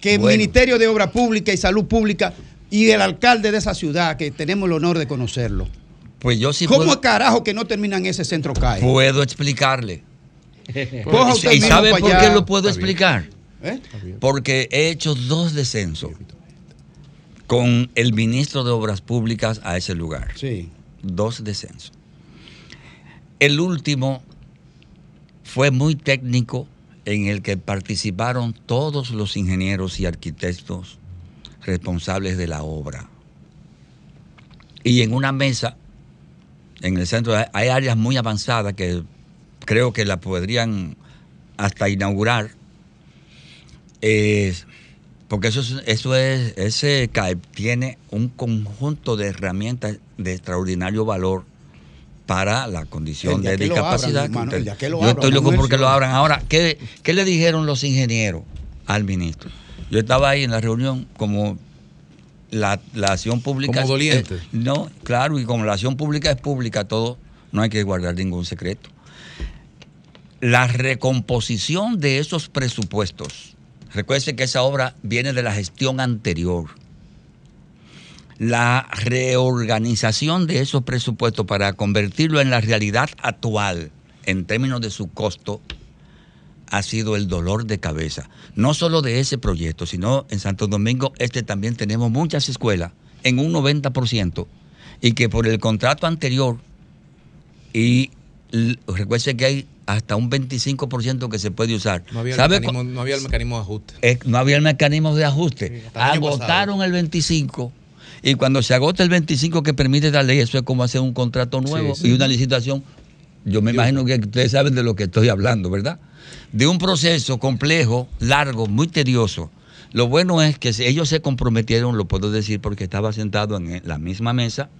Que el. Ministerio de Obra Pública y Salud Pública y el alcalde de esa ciudad, que tenemos el honor de conocerlo, Pues yo sí ¿cómo puedo, carajo que no terminan ese centro CAI? puedo explicarle. *laughs* Usted ¿Y sabe por qué lo puedo explicar? ¿Eh? Porque he hecho dos descensos con el ministro de Obras Públicas a ese lugar. Sí. Dos descensos. El último fue muy técnico en el que participaron todos los ingenieros y arquitectos responsables de la obra. Y en una mesa, en el centro, hay- áreas muy avanzadas que creo que la podrían hasta inaugurar. Porque eso es, eso es, ese CAEP tiene un conjunto de herramientas de extraordinario valor para la condición de abran, discapacidad. que usted- que lo Yo abran, estoy loco porque lo abran. Ahora, ¿qué, ¿qué le dijeron los ingenieros al ministro? Yo estaba ahí en la reunión como la, la acción pública. Como doliente. eh, no, claro, y como la acción pública es pública, todo, no hay que guardar ningún secreto. La recomposición de esos presupuestos. Recuerde que esa obra viene de la gestión anterior. La reorganización de esos presupuestos para convertirlo en la realidad actual en términos de su costo ha sido el dolor de cabeza. No solo de ese proyecto, sino en Santo Domingo Este también tenemos muchas escuelas en un 90% y que por el contrato anterior y recuerde que hay hasta un 25% que se puede usar. No había, el ¿Sabe mecanismo, no había el mecanismo de ajuste. eh, no había el mecanismo de ajuste. Agotaron el 25 y cuando se agota el 25 que permite la ley, eso es como hacer un contrato nuevo Sí, sí. y una licitación. Yo me imagino que ustedes saben de lo que estoy hablando, ¿verdad? De un proceso complejo, largo, muy tedioso. Lo bueno es que ellos se comprometieron, lo puedo decir porque estaba sentado en la misma mesa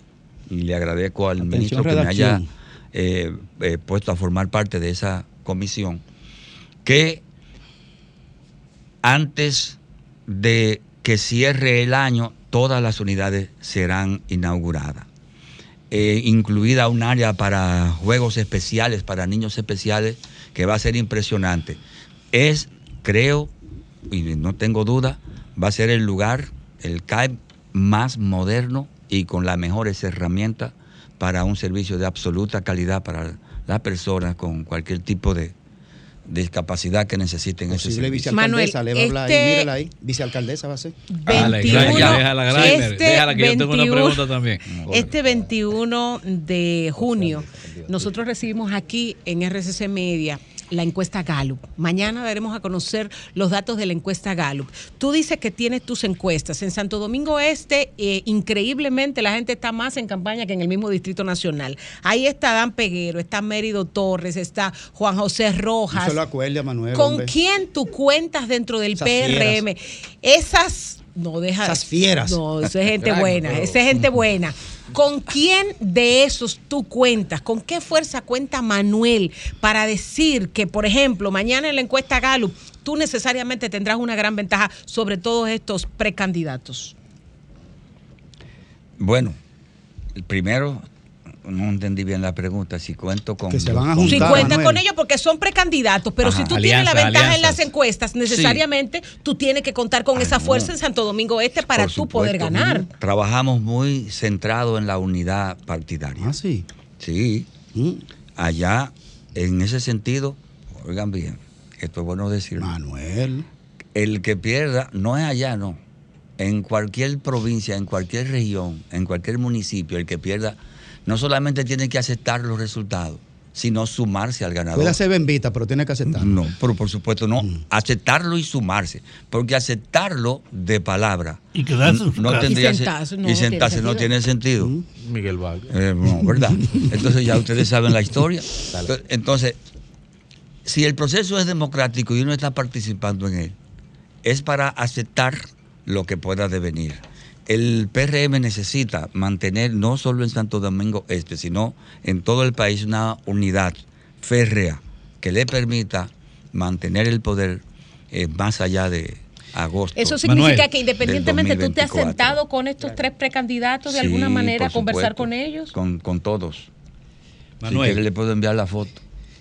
y le agradezco al ministro que me haya eh, eh, puesto a formar parte de esa comisión, que antes de que cierre el año, todas las unidades serán inauguradas. Eh, incluida un área para juegos especiales, para niños especiales, que va a ser impresionante. Es, creo, y no tengo duda, va a ser el lugar, el CAEP más moderno y con las mejores herramientas para un servicio de absoluta calidad para las personas con cualquier tipo de discapacidad que necesiten ese servicio. vicealcaldesa, le va a hablar ahí, este- mírala ahí. Vicealcaldesa va a ser. Dale, 21, Grainer, déjala, este déjala, que yo tengo una 21, pregunta también. Este 21 de junio, nosotros recibimos aquí en RCC Media la encuesta Gallup. Mañana daremos a conocer los datos de la encuesta Gallup. Tú dices que tienes tus encuestas. En Santo Domingo Este, eh, increíblemente, la gente está más en campaña que en el mismo Distrito Nacional. Ahí está Dan Peguero, está Mérido Torres, está Juan José Rojas. se lo Manuel. ¿Con hombre. quién tú cuentas dentro del Esas PRM? Esas, no deja. Esas fieras. No, eso es gente buena, esa es gente buena. ¿Con quién de esos tú cuentas? ¿Con qué fuerza cuenta Manuel para decir que, por ejemplo, mañana en la encuesta Gallup, tú necesariamente tendrás una gran ventaja sobre todos estos precandidatos? Bueno, primero, no entendí bien la pregunta, si cuento con... Que se van a Si cuentas con ellos porque son precandidatos, pero Ajá. si tú tienes la Alianzas, ventaja en las encuestas, necesariamente tú tienes que contar con esa fuerza en Santo Domingo Este para Por tú poder ganar. Trabajamos muy centrado en la unidad partidaria. Ah, sí. Sí. Mm. Allá, en ese sentido, oigan bien, esto es bueno decirlo. Manuel. El que pierda, no es allá, no. En cualquier provincia, en cualquier región, en cualquier municipio, el que pierda, no solamente tiene que aceptar los resultados, sino sumarse al ganador. Puede hacer bembita, pero tiene que aceptar. No, pero por supuesto no. Aceptarlo y sumarse. Porque aceptarlo de palabra. Y quedarse no tendría Y se- sentarse, no y sentarse tiene no tiene sentido. Miguel Vargas. Eh, no, ¿verdad? *laughs* Entonces ya ustedes saben la historia. Entonces, si el proceso es democrático y uno está participando en él, es para aceptar lo que pueda devenir. El PRM necesita mantener no solo en Santo Domingo Este, sino en todo el país una unidad férrea que le permita mantener el poder eh, más allá de agosto. Eso significa que independientemente tú te has 2024. sentado con estos tres precandidatos de Sí, alguna manera a conversar supuesto. con ellos. Con, con todos. Manuel. Si quiere, le puedo enviar la foto.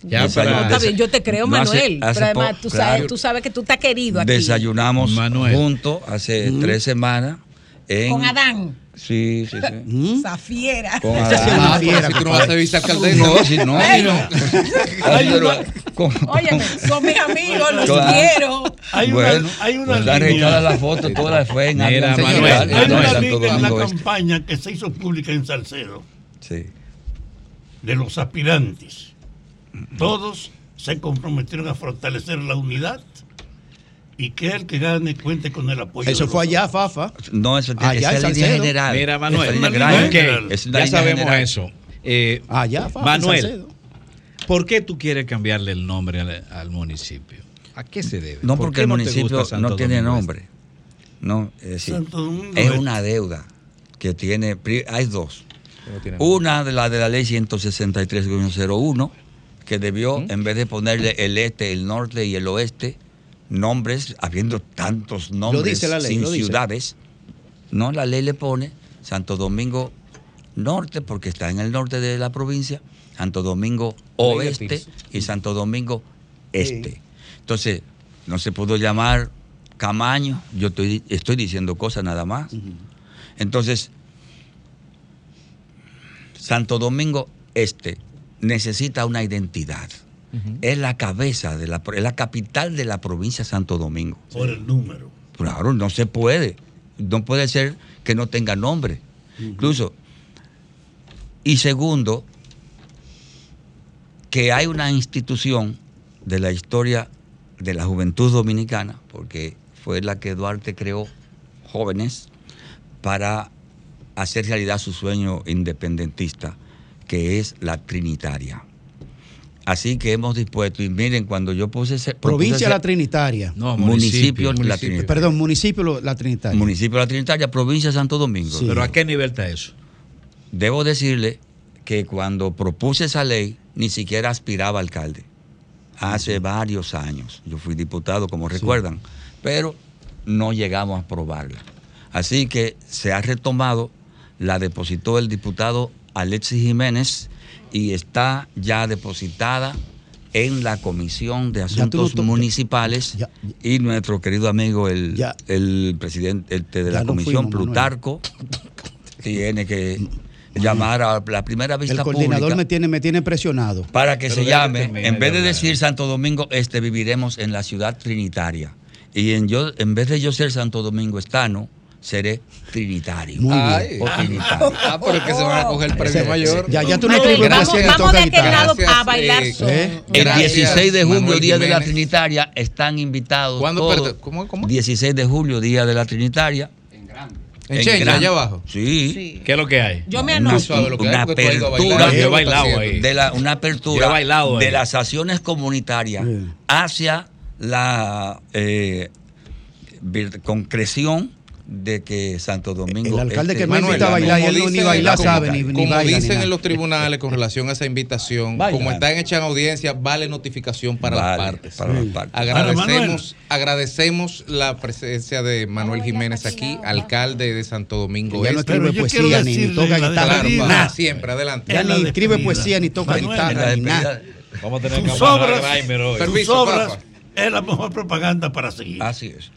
Ya, No, bien, yo te creo, No, Manuel. hace pero además, tú, claro. sabes, tú sabes que tú estás querido aquí. Desayunamos Manuel. juntos hace tres semanas en- Con Adán. Sí, sí, sí. *laughs* Esa fiera. Con Adán. sí es una fiera, si tú no vas a vicealcaldesa. No, si no. Con- Óyeme, son mis amigos, los quiero. Hay una- bueno, hay una pues línea. están registradas las fotos, todas las fue en Mira, Manuel, Hay una Santo línea en la Este. campaña que se hizo pública en Salcedo Sí. de los aspirantes. Todos se comprometieron a fortalecer la unidad y que el que gane cuente con el apoyo. Eso fue allá, Fafa. No, eso tiene Allá esa es línea Salcedo. general. Mira, Manuel, línea. Es ya línea sabemos general. eso. Eh, Allá, Fafa. Manuel. ¿por qué tú quieres cambiarle el nombre al, al municipio? ¿A qué se debe? No, ¿Por porque el municipio no tiene Domingo nombre. No, es decir, Santo Domingo es Este. una deuda que tiene. Hay dos. No Una de la de la ley 163-01, que debió, en vez de ponerle el este, el norte y el oeste, nombres, habiendo tantos nombres dice la ley, sin ciudades, no, la ley le pone Santo Domingo Norte, porque está en el norte de la provincia, Santo Domingo Oeste y Santo Domingo Este. Entonces, no se pudo llamar Camaño, yo estoy, estoy diciendo cosas nada más. Entonces, Santo Domingo Este necesita una identidad. Es la cabeza de la, es la capital de la provincia de Santo Domingo. Por el número. Claro, no se puede. No puede ser que no tenga nombre. Incluso. Y segundo, que hay una institución de la historia de la juventud dominicana, porque fue la que Duarte creó jóvenes para hacer realidad su sueño independentista, que es la Trinitaria. Así que hemos dispuesto, y miren, cuando yo puse ese... Provincia La Trinitaria. No, municipio, municipio. La Trinitaria. Perdón, municipio La Trinitaria. Municipio de La Trinitaria, provincia de Santo Domingo. Sí. Pero ¿a qué nivel está eso? Debo decirle que cuando propuse esa ley, ni siquiera aspiraba a alcalde. Hace varios años. Yo fui diputado, como recuerdan, pero no llegamos a aprobarla. Así que se ha retomado, la depositó el diputado Alexis Jiménez y está ya depositada en la Comisión de no Asuntos to- Municipales Ya- y nuestro querido amigo el, Ya. el presidente este, de la Comisión, fuimos. Plutarco, tiene que llamar a la primera vista El coordinador pública me tiene, me tiene presionado. para que Pero se que llame, termine en vez de decir Santo Domingo Este, viviremos en la ciudad trinitaria. Y en, yo, en vez de yo ser Santo Domingo Estano, seré trinitario. Muy bien. O trinitario. Ah, pero es que se van a coger el premio Ese- mayor. Ya, ya tú no Vamos- escribes vamos- vamos de aquel lado a bailar eh, son. El Gracias, 16 de julio, Manuel Día de la. Trinitaria, están invitados ¿Cuándo? todos. ¿cómo- cómo? 16 de julio, Día de la Trinitaria. En En Chencha, Gran- allá abajo. Sí. ¿Qué es lo que hay? Yo me anoto. una apertura. Yo he bailado ahí. de la, una Yo he apertura bailado de las acciones comunitarias hacia la eh, concreción de que Santo Domingo. El alcalde Este- que me Manuel, invita a bailar y él ni dicen- bailar sabe, ni, ni Como baila, dicen en los tribunales con relación a esa invitación, Baila. como están hechas en audiencia, vale notificación para Vale, las partes. para las partes. Agradecemos, agradecemos la presencia de Manuel Jiménez aquí, alcalde de Santo Domingo ya no Este. escribe poesía ni, toca guitarra nada. siempre, adelante. Ya ni escribe poesía ni toca guitarra ni nada. Vamos a tener que obras, hoy. sus Permiso, obras es la mejor propaganda para seguir. Así es.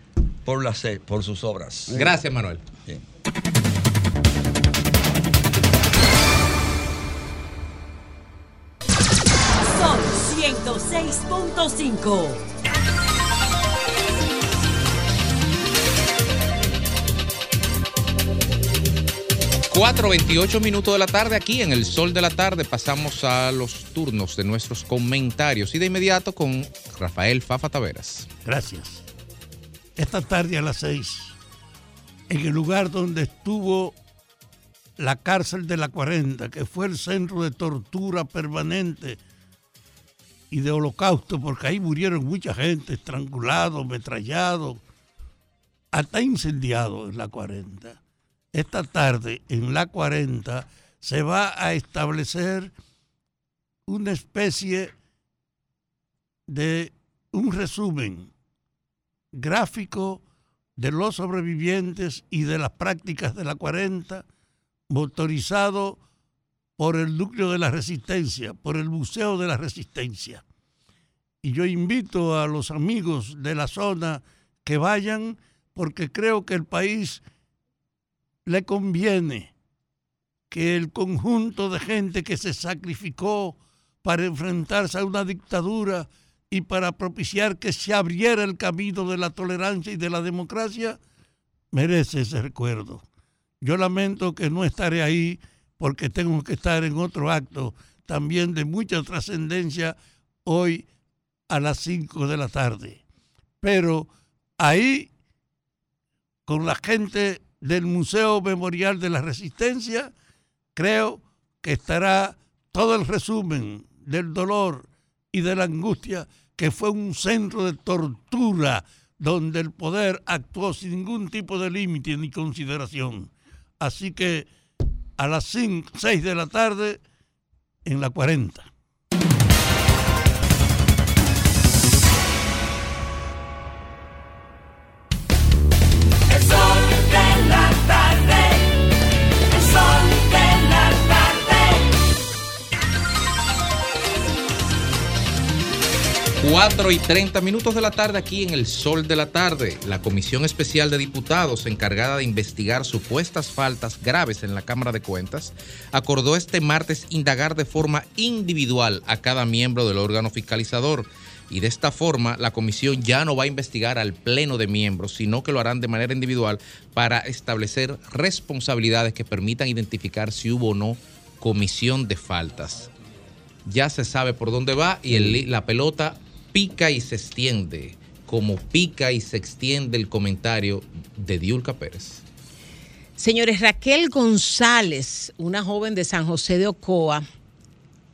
Por, las, por sus obras. Gracias, Manuel. Bien. Sol 106.5. Cuatro, 28 minutos de la tarde aquí en el sol de la tarde pasamos a los turnos de nuestros comentarios y de inmediato con Rafael Fafa Taveras. Gracias. Esta tarde a las seis, en el lugar donde estuvo la cárcel de la 40, que fue el centro de tortura permanente y de holocausto, porque ahí murieron mucha gente, estrangulados, metrallados, hasta incendiados en la 40. Esta tarde en la 40 se va a establecer una especie de un resumen gráfico de los sobrevivientes y de las prácticas de la 40, motorizado por el núcleo de la resistencia, por el Museo de la Resistencia. Y yo invito a los amigos de la zona que vayan porque creo que el país le conviene que el conjunto de gente que se sacrificó para enfrentarse a una dictadura y para propiciar que se abriera el camino de la tolerancia y de la democracia, merece ese recuerdo. Yo lamento que no estaré ahí porque tengo que estar en otro acto también de mucha trascendencia hoy a las 5 de la tarde. Pero ahí, con la gente del Museo Memorial de la Resistencia, creo que estará todo el resumen del dolor y de la angustia que fue un centro de tortura donde el poder actuó sin ningún tipo de límite ni consideración. Así que a las 6 de la tarde en la 40. 4 y 30 minutos de la tarde aquí en el Sol de la Tarde. La Comisión Especial de Diputados encargada de investigar supuestas faltas graves en la Cámara de Cuentas acordó este martes indagar de forma individual a cada miembro del órgano fiscalizador. Y de esta forma la comisión ya no va a investigar al pleno de miembros, sino que lo harán de manera individual para establecer responsabilidades que permitan identificar si hubo o no comisión de faltas. Ya se sabe por dónde va y el- la pelota pica y se extiende, como pica y se extiende el comentario de Diulca Pérez. Señores, Raquel González, una joven de San José de Ocoa,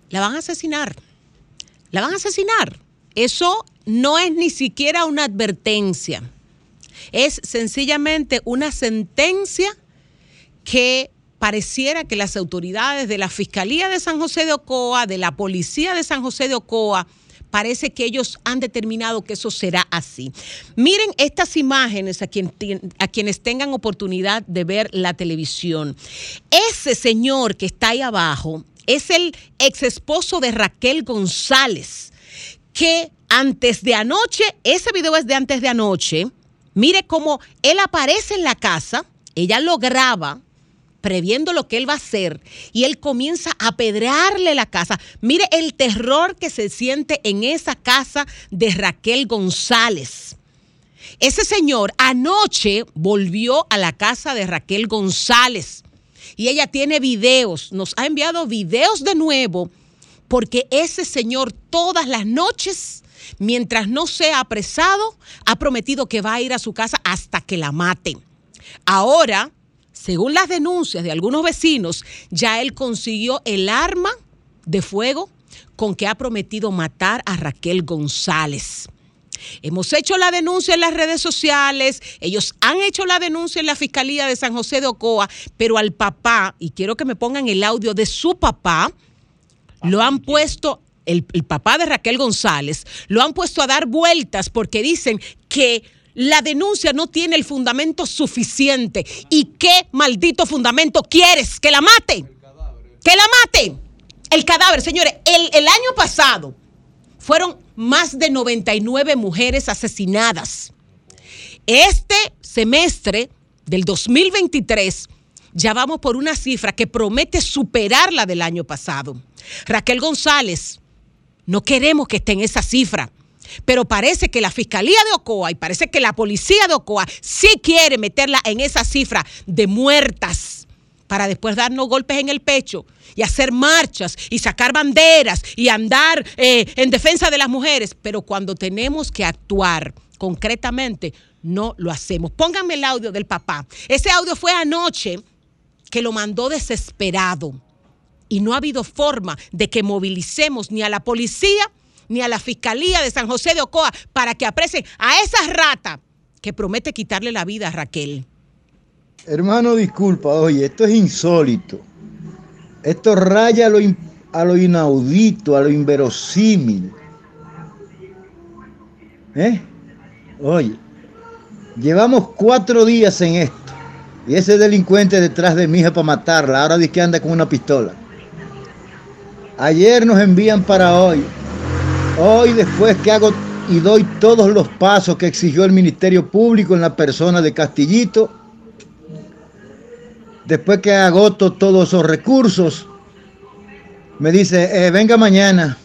la van a asesinar. La van a asesinar. Eso no es ni siquiera una advertencia. Es sencillamente una sentencia que pareciera que las autoridades de la Fiscalía de San José de Ocoa, de la Policía de San José de Ocoa, parece que ellos han determinado que eso será así. Miren estas imágenes a, quien a quienes tengan oportunidad de ver la televisión. Ese señor que está ahí abajo es el ex esposo de Raquel González, que antes de anoche, ese video es de antes de anoche, mire cómo él aparece en la casa, ella lo graba, previendo lo que él va a hacer y él comienza a pedrarle la casa. Mire el terror que se siente en esa casa de Raquel González. Ese señor anoche volvió a la casa de Raquel González y ella tiene videos, nos ha enviado videos de nuevo porque ese señor todas las noches, mientras no sea apresado, ha prometido que va a ir a su casa hasta que la maten. Ahora, según las denuncias de algunos vecinos, ya él consiguió el arma de fuego con que ha prometido matar a Raquel González. Hemos hecho la denuncia en las redes sociales, ellos han hecho la denuncia en la Fiscalía de San José de Ocoa, pero al papá, y quiero que me pongan el audio de su papá, lo han puesto, el, el papá de Raquel González, lo han puesto a dar vueltas porque dicen que la denuncia no tiene el fundamento suficiente. ¿Y qué maldito fundamento quieres? ¿Que la mate? ¿Que la mate? El cadáver, señores, el, el año pasado fueron más de 99 mujeres asesinadas. Este semestre del 2023 ya vamos por una cifra que promete superar la del año pasado. Raquel González, no queremos que esté en esa cifra, pero parece que la Fiscalía de Ocoa y parece que la Policía de Ocoa sí quiere meterla en esa cifra de muertas para después darnos golpes en el pecho y hacer marchas y sacar banderas y andar eh, en defensa de las mujeres. Pero cuando tenemos que actuar concretamente, no lo hacemos. Pónganme el audio del papá. Ese audio fue anoche que lo mandó desesperado. Y no ha habido forma de que movilicemos ni a la policía ni a la fiscalía de San José de Ocoa para que apresen a esa rata que promete quitarle la vida a Raquel. Hermano, disculpa, oye, esto es insólito. Esto raya a lo, a lo inaudito, a lo inverosímil. ¿Eh? Oye, llevamos cuatro días en esto. Y ese delincuente detrás de mi hija para matarla, ahora dice que anda con una pistola. Ayer nos envían para hoy. Hoy después que hago y doy todos los pasos que exigió el Ministerio Público en la persona de Castillito, después que agoto todos esos recursos, me dice, "Eh, venga mañana.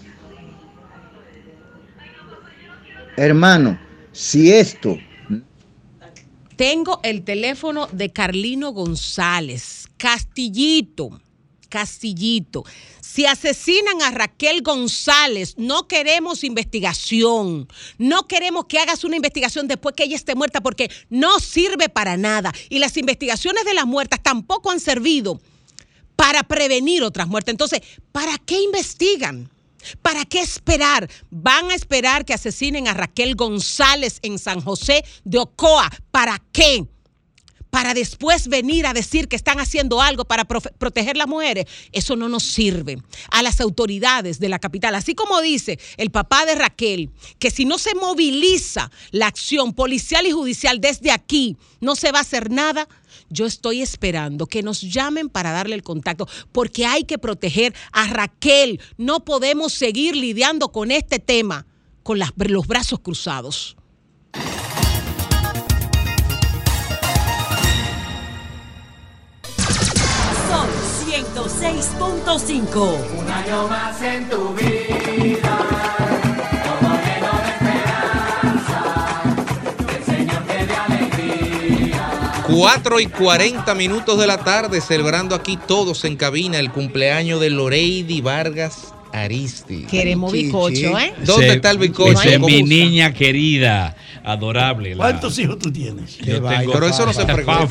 Hermano, si esto Tengo el teléfono de Carlino González, Castillito, Castillito. Si asesinan a Raquel González, no queremos investigación. No queremos que hagas una investigación después que ella esté muerta porque no sirve para nada. Y las investigaciones de las muertas tampoco han servido para prevenir otras muertes. Entonces, ¿para qué investigan? ¿Para qué esperar? Van a esperar que asesinen a Raquel González en San José de Ocoa. ¿Para qué? Para después venir a decir que están haciendo algo para proteger las mujeres. Eso no nos sirve. A las autoridades de la capital, así como dice el papá de Raquel, que si no se moviliza la acción policial y judicial desde aquí, no se va a hacer nada. Yo estoy esperando que nos llamen para darle el contacto, porque hay que proteger a Raquel. No podemos seguir lidiando con este tema con los brazos cruzados. 106.5. Un año más en tu vida. 4 y 40 minutos de la tarde, celebrando aquí todos en cabina el cumpleaños de Loreidi Vargas Aristi. Queremos bicocho, ¿eh? ¿Dónde está el bicocho? ese es ¿Cómo mi niña querida, adorable. la- ¿Cuántos hijos tú tienes? Yo tengo, Pero eso no se pregunta.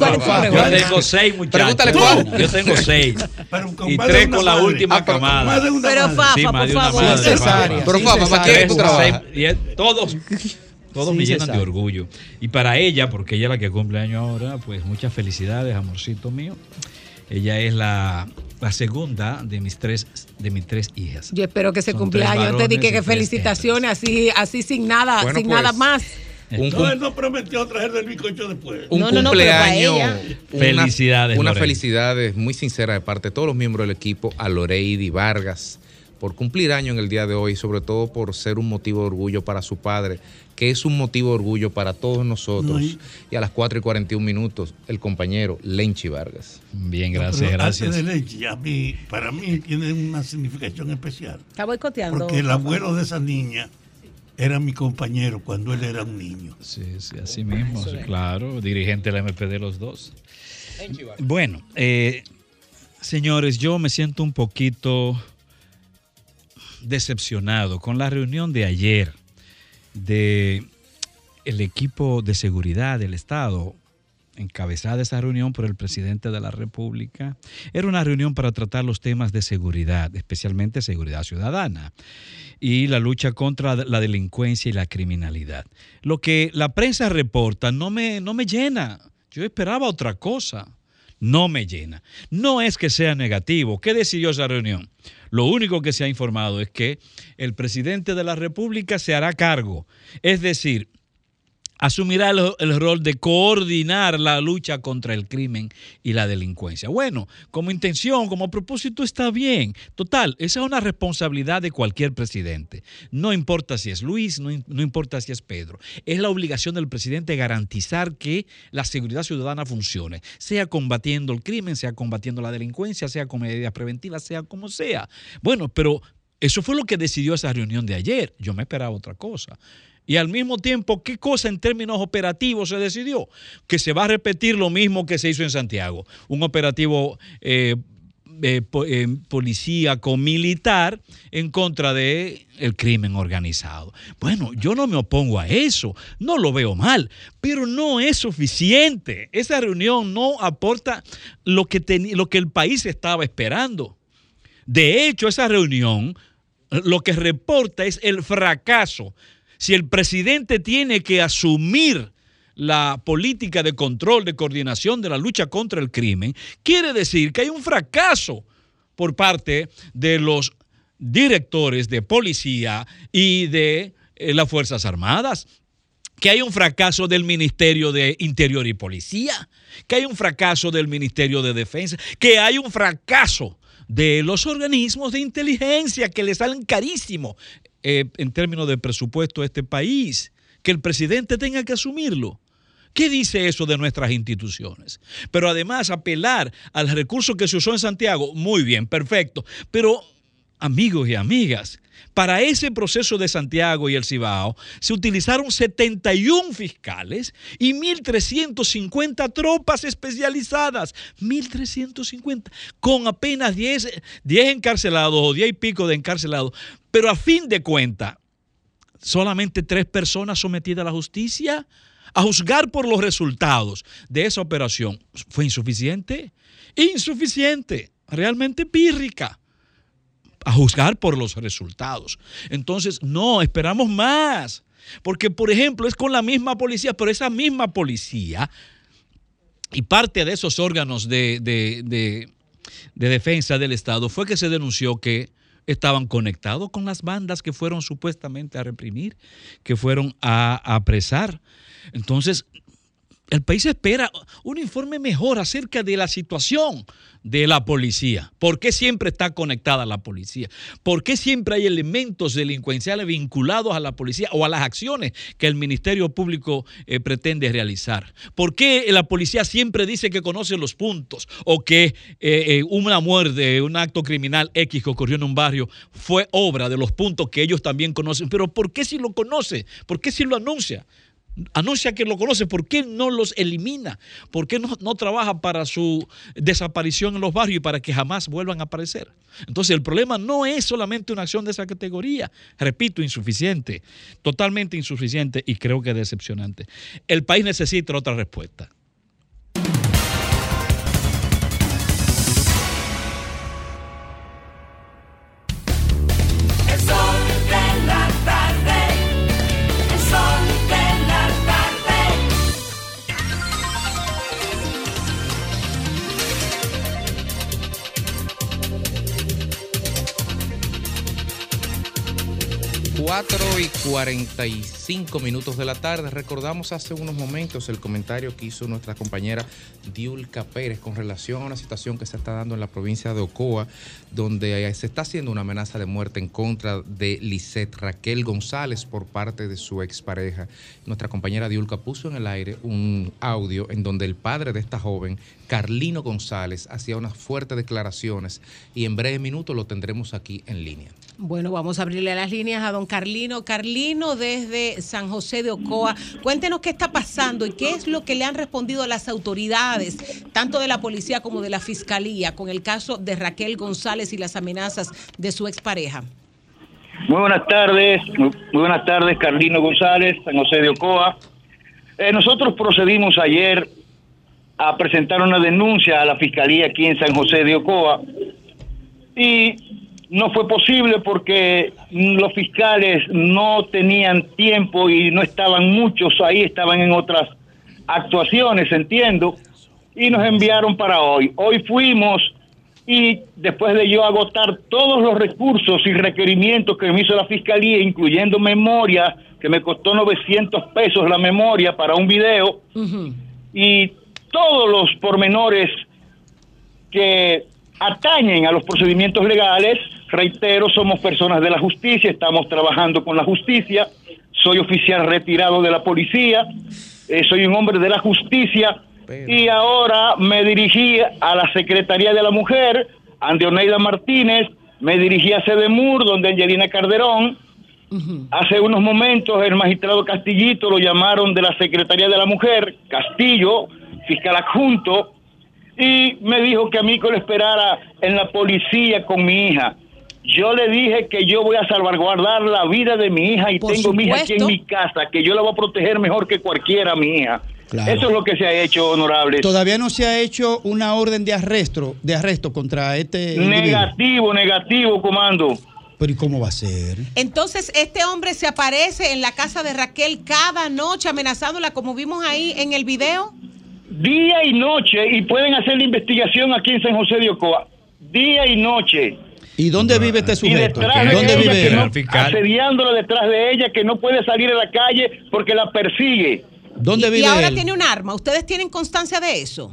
Yo tengo seis muchachos. Pregúntale cuál. Yo tengo seis. Pero y tres con la última Ah, pero camada. Pero, madre. Fafa, Sí, por favor. madre. Pero, Fafa, ¿para quién tú trabajas? Todos, todos me llenan de orgullo. Y para ella, porque ella es la que cumple años ahora, pues muchas felicidades, amorcito mío. Ella es la, la segunda de mis tres de mis tres hijas. Yo espero que ese Son cumpleaños tres te dije que felicitaciones así, así sin nada, Bueno, sin pues, nada más. Un, No, él no prometió traer del bizcocho después. un No, no, no, pero para cumpleaños. ella. una- Felicidades, felicidades muy sinceras de parte de todos los miembros del equipo a Loreidi Vargas por cumplir año en el día de hoy, sobre todo por ser un motivo de orgullo para su padre, que es un motivo de orgullo para todos nosotros. No, y- a las 4 y 41 minutos, el compañero Lenchi Vargas. Bien, gracias, gracias. Antes de leche, a mí, para mí tiene una significación especial. Está boicoteando. Porque el abuelo de esa niña era mi compañero cuando él era un niño. Sí, sí, así mismo, sí, claro, dirigente de la MPD los dos. Bueno, eh, señores, yo me siento un poquito decepcionado con la reunión de ayer de el equipo de seguridad del Estado, encabezada esa reunión por el presidente de la República. Era una reunión para tratar los temas de seguridad, especialmente seguridad ciudadana y la lucha contra la delincuencia y la criminalidad. Lo que la prensa reporta no me, no me llena. Yo esperaba otra cosa. No me llena. No es que sea negativo. ¿Qué decidió esa reunión? Lo único que se ha informado es que el presidente de la República se hará cargo. Es decir, asumirá el, rol de coordinar la lucha contra el crimen y la delincuencia. Bueno, como intención, como propósito está bien. Total, esa es una responsabilidad de cualquier presidente. No importa si es Luis, no, importa si es Pedro. Es la obligación del presidente garantizar que la seguridad ciudadana funcione, sea combatiendo el crimen, sea combatiendo la delincuencia, sea con medidas preventivas, sea como sea. Bueno, pero eso fue lo que decidió esa reunión de ayer. Yo me esperaba otra cosa. Y al mismo tiempo, ¿qué cosa en términos operativos se decidió? Que se va a repetir lo mismo que se hizo en Santiago. Un operativo eh, eh, eh, policíaco militar en contra del el crimen organizado. Bueno, yo no me opongo a eso, no lo veo mal, pero no es suficiente. Esa reunión no aporta lo que, lo que el país estaba esperando. De hecho, esa reunión lo que reporta es el fracaso si el presidente tiene que asumir la política de control, de coordinación de la lucha contra el crimen, quiere decir que hay un fracaso por parte de los directores de policía y de eh, las Fuerzas Armadas, que hay un fracaso del Ministerio de Interior y Policía, que hay un fracaso del Ministerio de Defensa, que hay un fracaso de los organismos de inteligencia que le salen carísimos eh, en términos de presupuesto a este país, que el presidente tenga que asumirlo. ¿Qué dice eso de nuestras instituciones? Pero además apelar al recurso que se usó en Santiago, muy bien, perfecto. Pero amigos y amigas, para ese proceso de Santiago y el Cibao se utilizaron 71 fiscales y 1.350 tropas especializadas. 1.350, con apenas 10, 10 encarcelados o 10 y pico de encarcelados. Pero a fin de cuentas, solamente tres personas sometidas a la justicia. A juzgar por los resultados de esa operación, ¿fue insuficiente? Insuficiente, realmente pírrica a juzgar por los resultados. Entonces, no, esperamos más. Porque, por ejemplo, es con la misma policía, pero esa misma policía y parte de esos órganos de, de- de- de defensa del Estado fue que se denunció que estaban conectados con las bandas que fueron supuestamente a reprimir, que fueron a apresar. Entonces, el país espera un informe mejor acerca de la situación de la policía. ¿Por qué siempre está conectada la policía? ¿Por qué siempre hay elementos delincuenciales vinculados a la policía o a las acciones que el Ministerio Público eh, pretende realizar? ¿Por qué la policía siempre dice que conoce los puntos o que eh, eh, una muerte, un acto criminal X que ocurrió en un barrio fue obra de los puntos que ellos también conocen? Pero ¿por qué si lo conoce? ¿Por qué si lo anuncia? Anuncia que lo conoce, ¿por qué no los elimina? ¿Por qué no, no trabaja para su desaparición en los barrios y para que jamás vuelvan a aparecer? Entonces el problema no es solamente una acción de esa categoría, repito, insuficiente, totalmente insuficiente y creo que decepcionante. El país necesita otra respuesta. 45 minutos de la tarde. Recordamos hace unos momentos el comentario que hizo nuestra compañera Diulca Pérez con relación a una situación que se está dando en la provincia de Ocoa, donde se está haciendo una amenaza de muerte en contra de Lisette Raquel González por parte de su expareja. Nuestra compañera Diulca puso en el aire un audio en donde el padre de esta joven, Carlino González, hacía unas fuertes declaraciones y en breve minutos lo tendremos aquí en línea. Bueno, vamos a abrirle las líneas a don Carlino. Carlino desde San José de Ocoa. Cuéntenos qué está pasando y qué es lo que le han respondido las autoridades, tanto de la policía como de la fiscalía, con el caso de Raquel González y las amenazas de su expareja. Muy buenas tardes, muy buenas tardes, Carlino González, San José de Ocoa. Eh, nosotros procedimos ayer a presentar una denuncia a la Fiscalía aquí en San José de Ocoa y no fue posible porque los fiscales no tenían tiempo y no estaban muchos ahí, estaban en otras actuaciones, entiendo, y nos enviaron para hoy. Hoy fuimos y después de yo agotar todos los recursos y requerimientos que me hizo la fiscalía, incluyendo memoria, que me costó 900 pesos la memoria para un video, y todos los pormenores que atañen a los procedimientos legales, reitero, somos personas de la justicia, estamos trabajando con la justicia, soy oficial retirado de la policía, eh, soy un hombre de la justicia. Y ahora me dirigí a la Secretaría de la Mujer, Andreoneida Martínez, me dirigí a Sedemur, donde Angelina Calderón, Hace unos momentos el magistrado Castillito lo llamaron de la Secretaría de la Mujer, Castillo, fiscal adjunto, y me dijo que a mí que lo esperara en la policía con mi hija. Yo le dije que yo voy a salvaguardar la vida de mi hija y Por tengo mi hija aquí en mi casa, que yo la voy a proteger mejor que cualquiera mi hija. Claro. Eso es lo que se ha hecho, honorable. Todavía no se ha hecho una orden de arresto, de arresto contra este individuo. Negativo, negativo, comando. Pero ¿y cómo va a ser? Entonces, este hombre se aparece en la casa de Raquel cada noche amenazándola, como vimos ahí en el video. Día y noche, y pueden hacer la investigación aquí en San José de Ocoa. Día y noche. ¿Y dónde vive este Y sujeto? ¿Dónde vive no- asediándola detrás de ella, que no puede salir a la calle porque la persigue. ¿Dónde y ahora tiene un arma. ¿Ustedes tienen constancia de eso?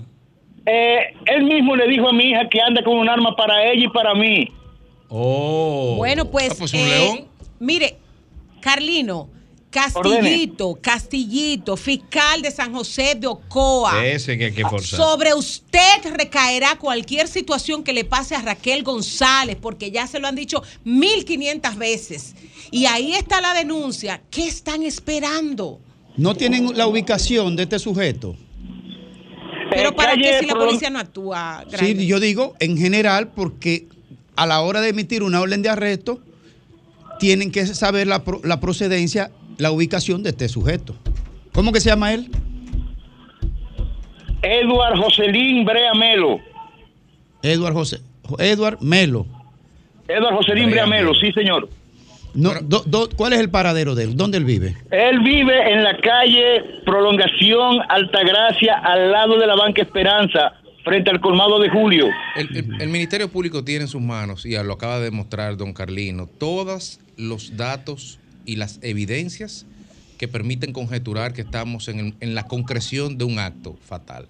Eh, él mismo le dijo a mi hija que anda con un arma para ella y para mí. Oh. Bueno, pues, Ah, pues un eh, león. mire, Carlino, Castillito, Castillito, fiscal de San José de Ocoa. Ese que hay que forzar. Sobre usted recaerá cualquier situación que le pase a Raquel González, porque ya se lo han dicho 1500 veces. Y ahí está la denuncia. ¿Qué están esperando? No tienen la ubicación de este sujeto. Pero ¿para qué si la policía no actúa? Sí, yo digo en general porque a la hora de emitir una orden de arresto tienen que saber la procedencia, la ubicación de este sujeto. ¿Cómo que se llama él? Edward Joselín Brea Melo. Edward José. Edward Melo. Edward Joselín Brea Melo, sí, señor. No, do- do- ¿Cuál es el paradero de él? ¿Dónde él vive? Él vive en la calle Prolongación Altagracia, al lado de la Banca Esperanza, frente al colmado de Julio. El, el- el Ministerio Público tiene en sus manos, y lo acaba de demostrar don Carlino, todos los datos y las evidencias que permiten conjeturar que estamos en, la concreción de un acto fatal.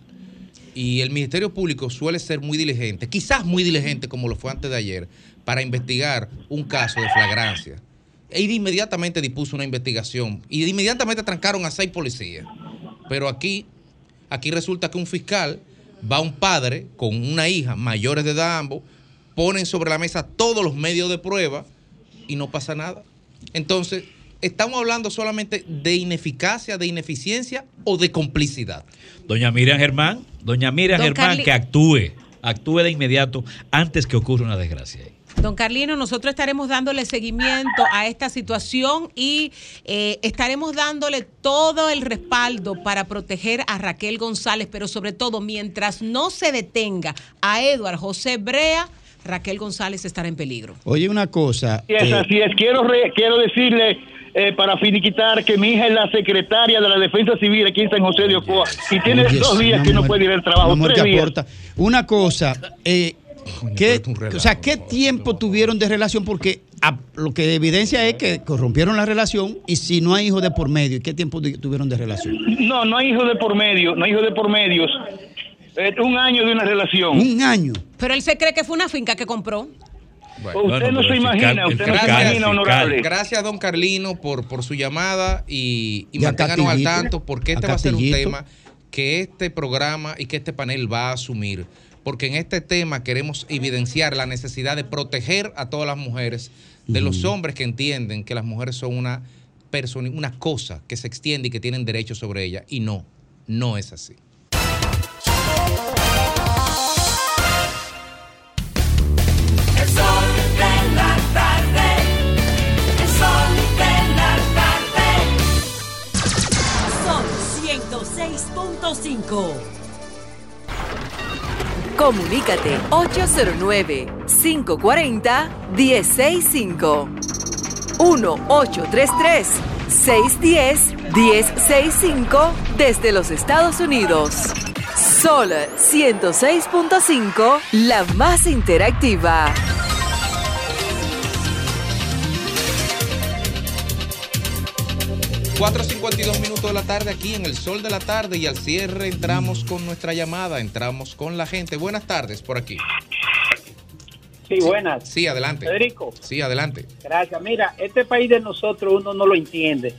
Y el Ministerio Público suele ser muy diligente, quizás muy diligente como lo fue antes de ayer, para investigar un caso de flagrancia. E inmediatamente dispuso una investigación y inmediatamente trancaron a seis policías. Pero aquí, aquí resulta que un fiscal va a un padre con una hija, mayores de edad ambos, ponen sobre la mesa todos los medios de prueba y no pasa nada. Entonces, estamos hablando solamente de ineficacia, de ineficiencia o de complicidad. Doña Miriam Germán, doña Miriam Don Germán, Carli- que actúe, actúe de inmediato antes que ocurra una desgracia. Don Carlino, nosotros estaremos dándole seguimiento a esta situación y eh, estaremos dándole todo el respaldo para proteger a Raquel González, pero sobre todo mientras no se detenga a Eduard José Brea, Raquel González estará en peligro. Oye, una cosa. Sí, es eh, así es. Quiero, re- quiero decirle, eh, para finiquitar, que mi hija es la secretaria de la Defensa Civil aquí en San José de Ocoa y tiene Oye, dos días que no puede ir al trabajo. una Tres días. aporta. Una cosa, eh, ¿qué, o sea, ¿qué tiempo tuvieron de relación? Porque a- lo que evidencia es que corrompieron la relación y si no hay hijos de por medio, ¿qué tiempo tu- tuvieron de relación? No, no hay hijos de por medio, no hay hijos de por medios. Eh, un año de una relación. Un año. Pero él se cree que fue una finca que compró. Usted no se imagina, usted no se imagina, honorable. Gracias, don Carlino, por, por su llamada y, y manténganos al tanto, porque A este va a ser un tema que este programa y que este panel va a asumir. Porque en este tema queremos evidenciar la necesidad de proteger a todas las mujeres de los hombres que entienden que las mujeres son una persona, una cosa que se extiende y que tienen derechos sobre ella. Y no, no es así. Comunícate 809-540-1065. 1-833-610-1065 desde los Estados Unidos. Sol 106.5, la más interactiva. 4.52 minutos de la tarde aquí en el sol de la tarde y al cierre entramos con nuestra llamada, entramos con la gente. Buenas tardes por aquí. Sí, buenas. Sí, adelante. Federico. Sí, adelante. Gracias. Mira, este país de nosotros uno no lo entiende.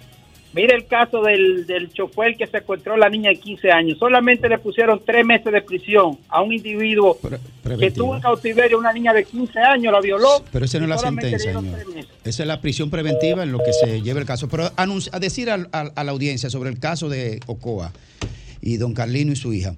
Mira el caso del, del chofer que secuestró a la niña de 15 años. Solamente le pusieron tres meses de prisión a un individuo que tuvo en cautiverio a una niña de 15 años, la violó. Pero esa no es la sentencia, señor. Esa es la prisión preventiva en lo que se lleva el caso. Pero a decir al- a, la audiencia sobre el caso de Ocoa y don Carlino y su hija,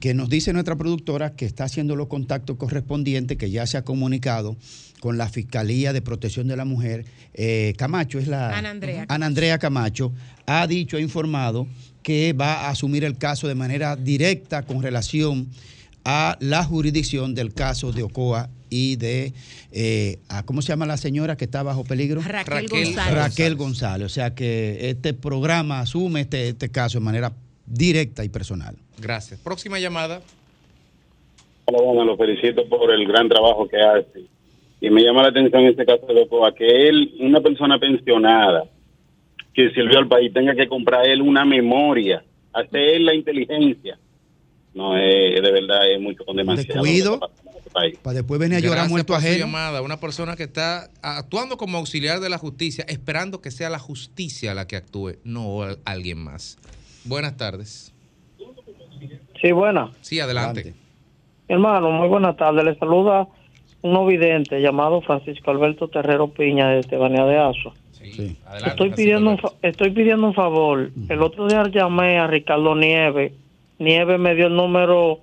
que nos dice nuestra productora que está haciendo los contactos correspondientes, que ya se ha comunicado con la Fiscalía de Protección de la Mujer. Eh, Camacho es la... Ana Andrea Ana Andrea Camacho ha dicho, ha informado que va a asumir el caso de manera directa con relación a la jurisdicción del caso de Ocoa y de, eh, a- ¿cómo se llama la señora que está bajo peligro? Raquel Raquel González. Raquel González. O sea que este programa asume este, este caso de manera directa y personal. Gracias. Próxima llamada. Hola, bueno, lo felicito por el gran trabajo que hace. Y me llama la atención este caso de Ocoa, que él, una persona pensionada que sirvió al país, tenga que comprar él una memoria, hacer él la inteligencia. No, eh, de verdad es mucho con demasiado. Descuido. país. Para después venir a llorar Gracias muerto ajeno. llamada, una persona que está actuando como auxiliar de la justicia, esperando que sea la justicia la que actúe, no al- alguien más. Buenas tardes. Sí, buena. Sí, adelante. Hermano, muy buenas tardes. Le saluda un vidente llamado Francisco Alberto Terrero Piña de Estebanía de Aso. Estoy pidiendo, un fa- estoy pidiendo un favor. El otro día llamé a Ricardo Nieves. Nieves me dio el número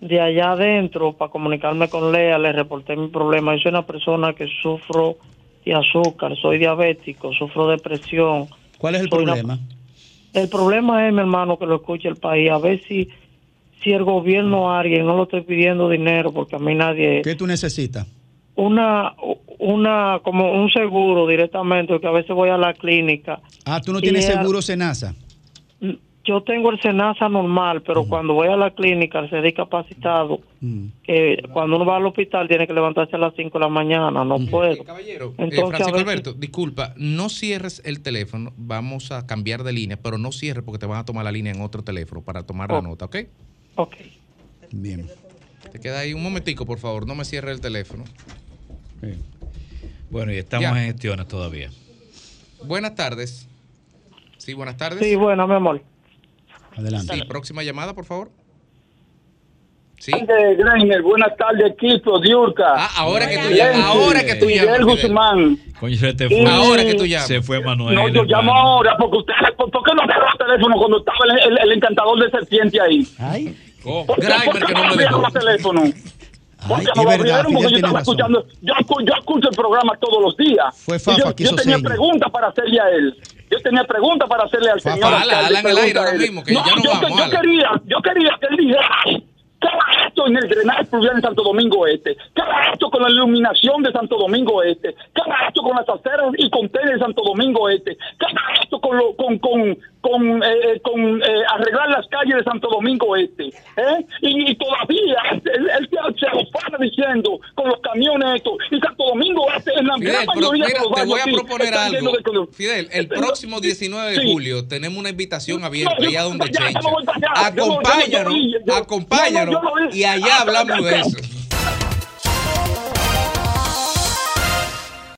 de allá adentro para comunicarme con Lea. Le reporté mi problema. Yo soy una persona que sufro de azúcar, soy diabético, sufro de presión. ¿Cuál es el Soy una- problema? El problema es, mi hermano, que lo escuche el país. A ver si, si el gobierno alguien, no lo estoy pidiendo dinero porque a mí nadie... ¿Qué tú necesitas? Una, una, como un seguro directamente, porque a veces voy a la clínica. Ah, tú no tienes ella- seguro Senasa. Yo tengo el SENASA normal, pero cuando voy a la clínica, el ser discapacitado, cuando uno va al hospital tiene que levantarse a las 5 de la mañana, no puedo. Caballero, Entonces, Eh, a Francisco veces- Alberto, disculpa, no cierres el teléfono, vamos a cambiar de línea, pero no cierres porque te van a tomar la línea en otro teléfono para tomar la nota, ¿ok? Ok. Bien. Te queda ahí un momentico, por favor, no me cierre el teléfono. Bueno, y estamos Ya. en gestiones todavía. Buenas tardes. Sí, buenas tardes. Sí, bueno, mi amor. Adelante. Sí, próxima llamada, por favor. Sí. Buenas tardes, equipo, Diurka. Ah, ahora que tú llamas, ahora que tú Miguel llamas. Guzmán. Coño, se te fue. Ahora que tú llamas. Se fue Manuel. No, yo hermano. llamo ahora porque usted, ¿por, por qué no agarró el teléfono cuando estaba el, el- el encantador de serpiente ahí? Ay. Oh, ¿Por qué, Grimer por qué que no me dejó. el teléfono? Porque es no lo verdad, porque yo estaba escuchando, yo, yo escucho el programa todos los días. Fue Y Fafa yo, que yo hizo tenía preguntas para hacerle a él. Yo tenía preguntas para hacerle al señor. ala, ala en el aire preguntas a ahora él. mismo, que ya no yo, vamos, yo ala. quería, yo quería que él dijera, "Ay, ¿qué va esto en el drenaje pluvial en Santo Domingo Este? ¿Qué va esto con la iluminación de Santo Domingo Este? ¿Qué va esto con las aceras y contenes de Santo Domingo Este? ¿Qué va esto con, lo, con, con, con, eh, eh, con eh, arreglar las calles de Santo Domingo Este? ¿Eh? Y, y todavía él, él se, afana diciendo con los camiones estos. Y Santo Domingo Este, en la Fidel, gran pero mayoría mira, de los te voy a barrios, sí, proponer algo. de Fidel, el Este, próximo 19 de sí. julio tenemos una invitación abierta No, allá donde no- Acompáñanos, acompáñanos y allá hablamos de eso.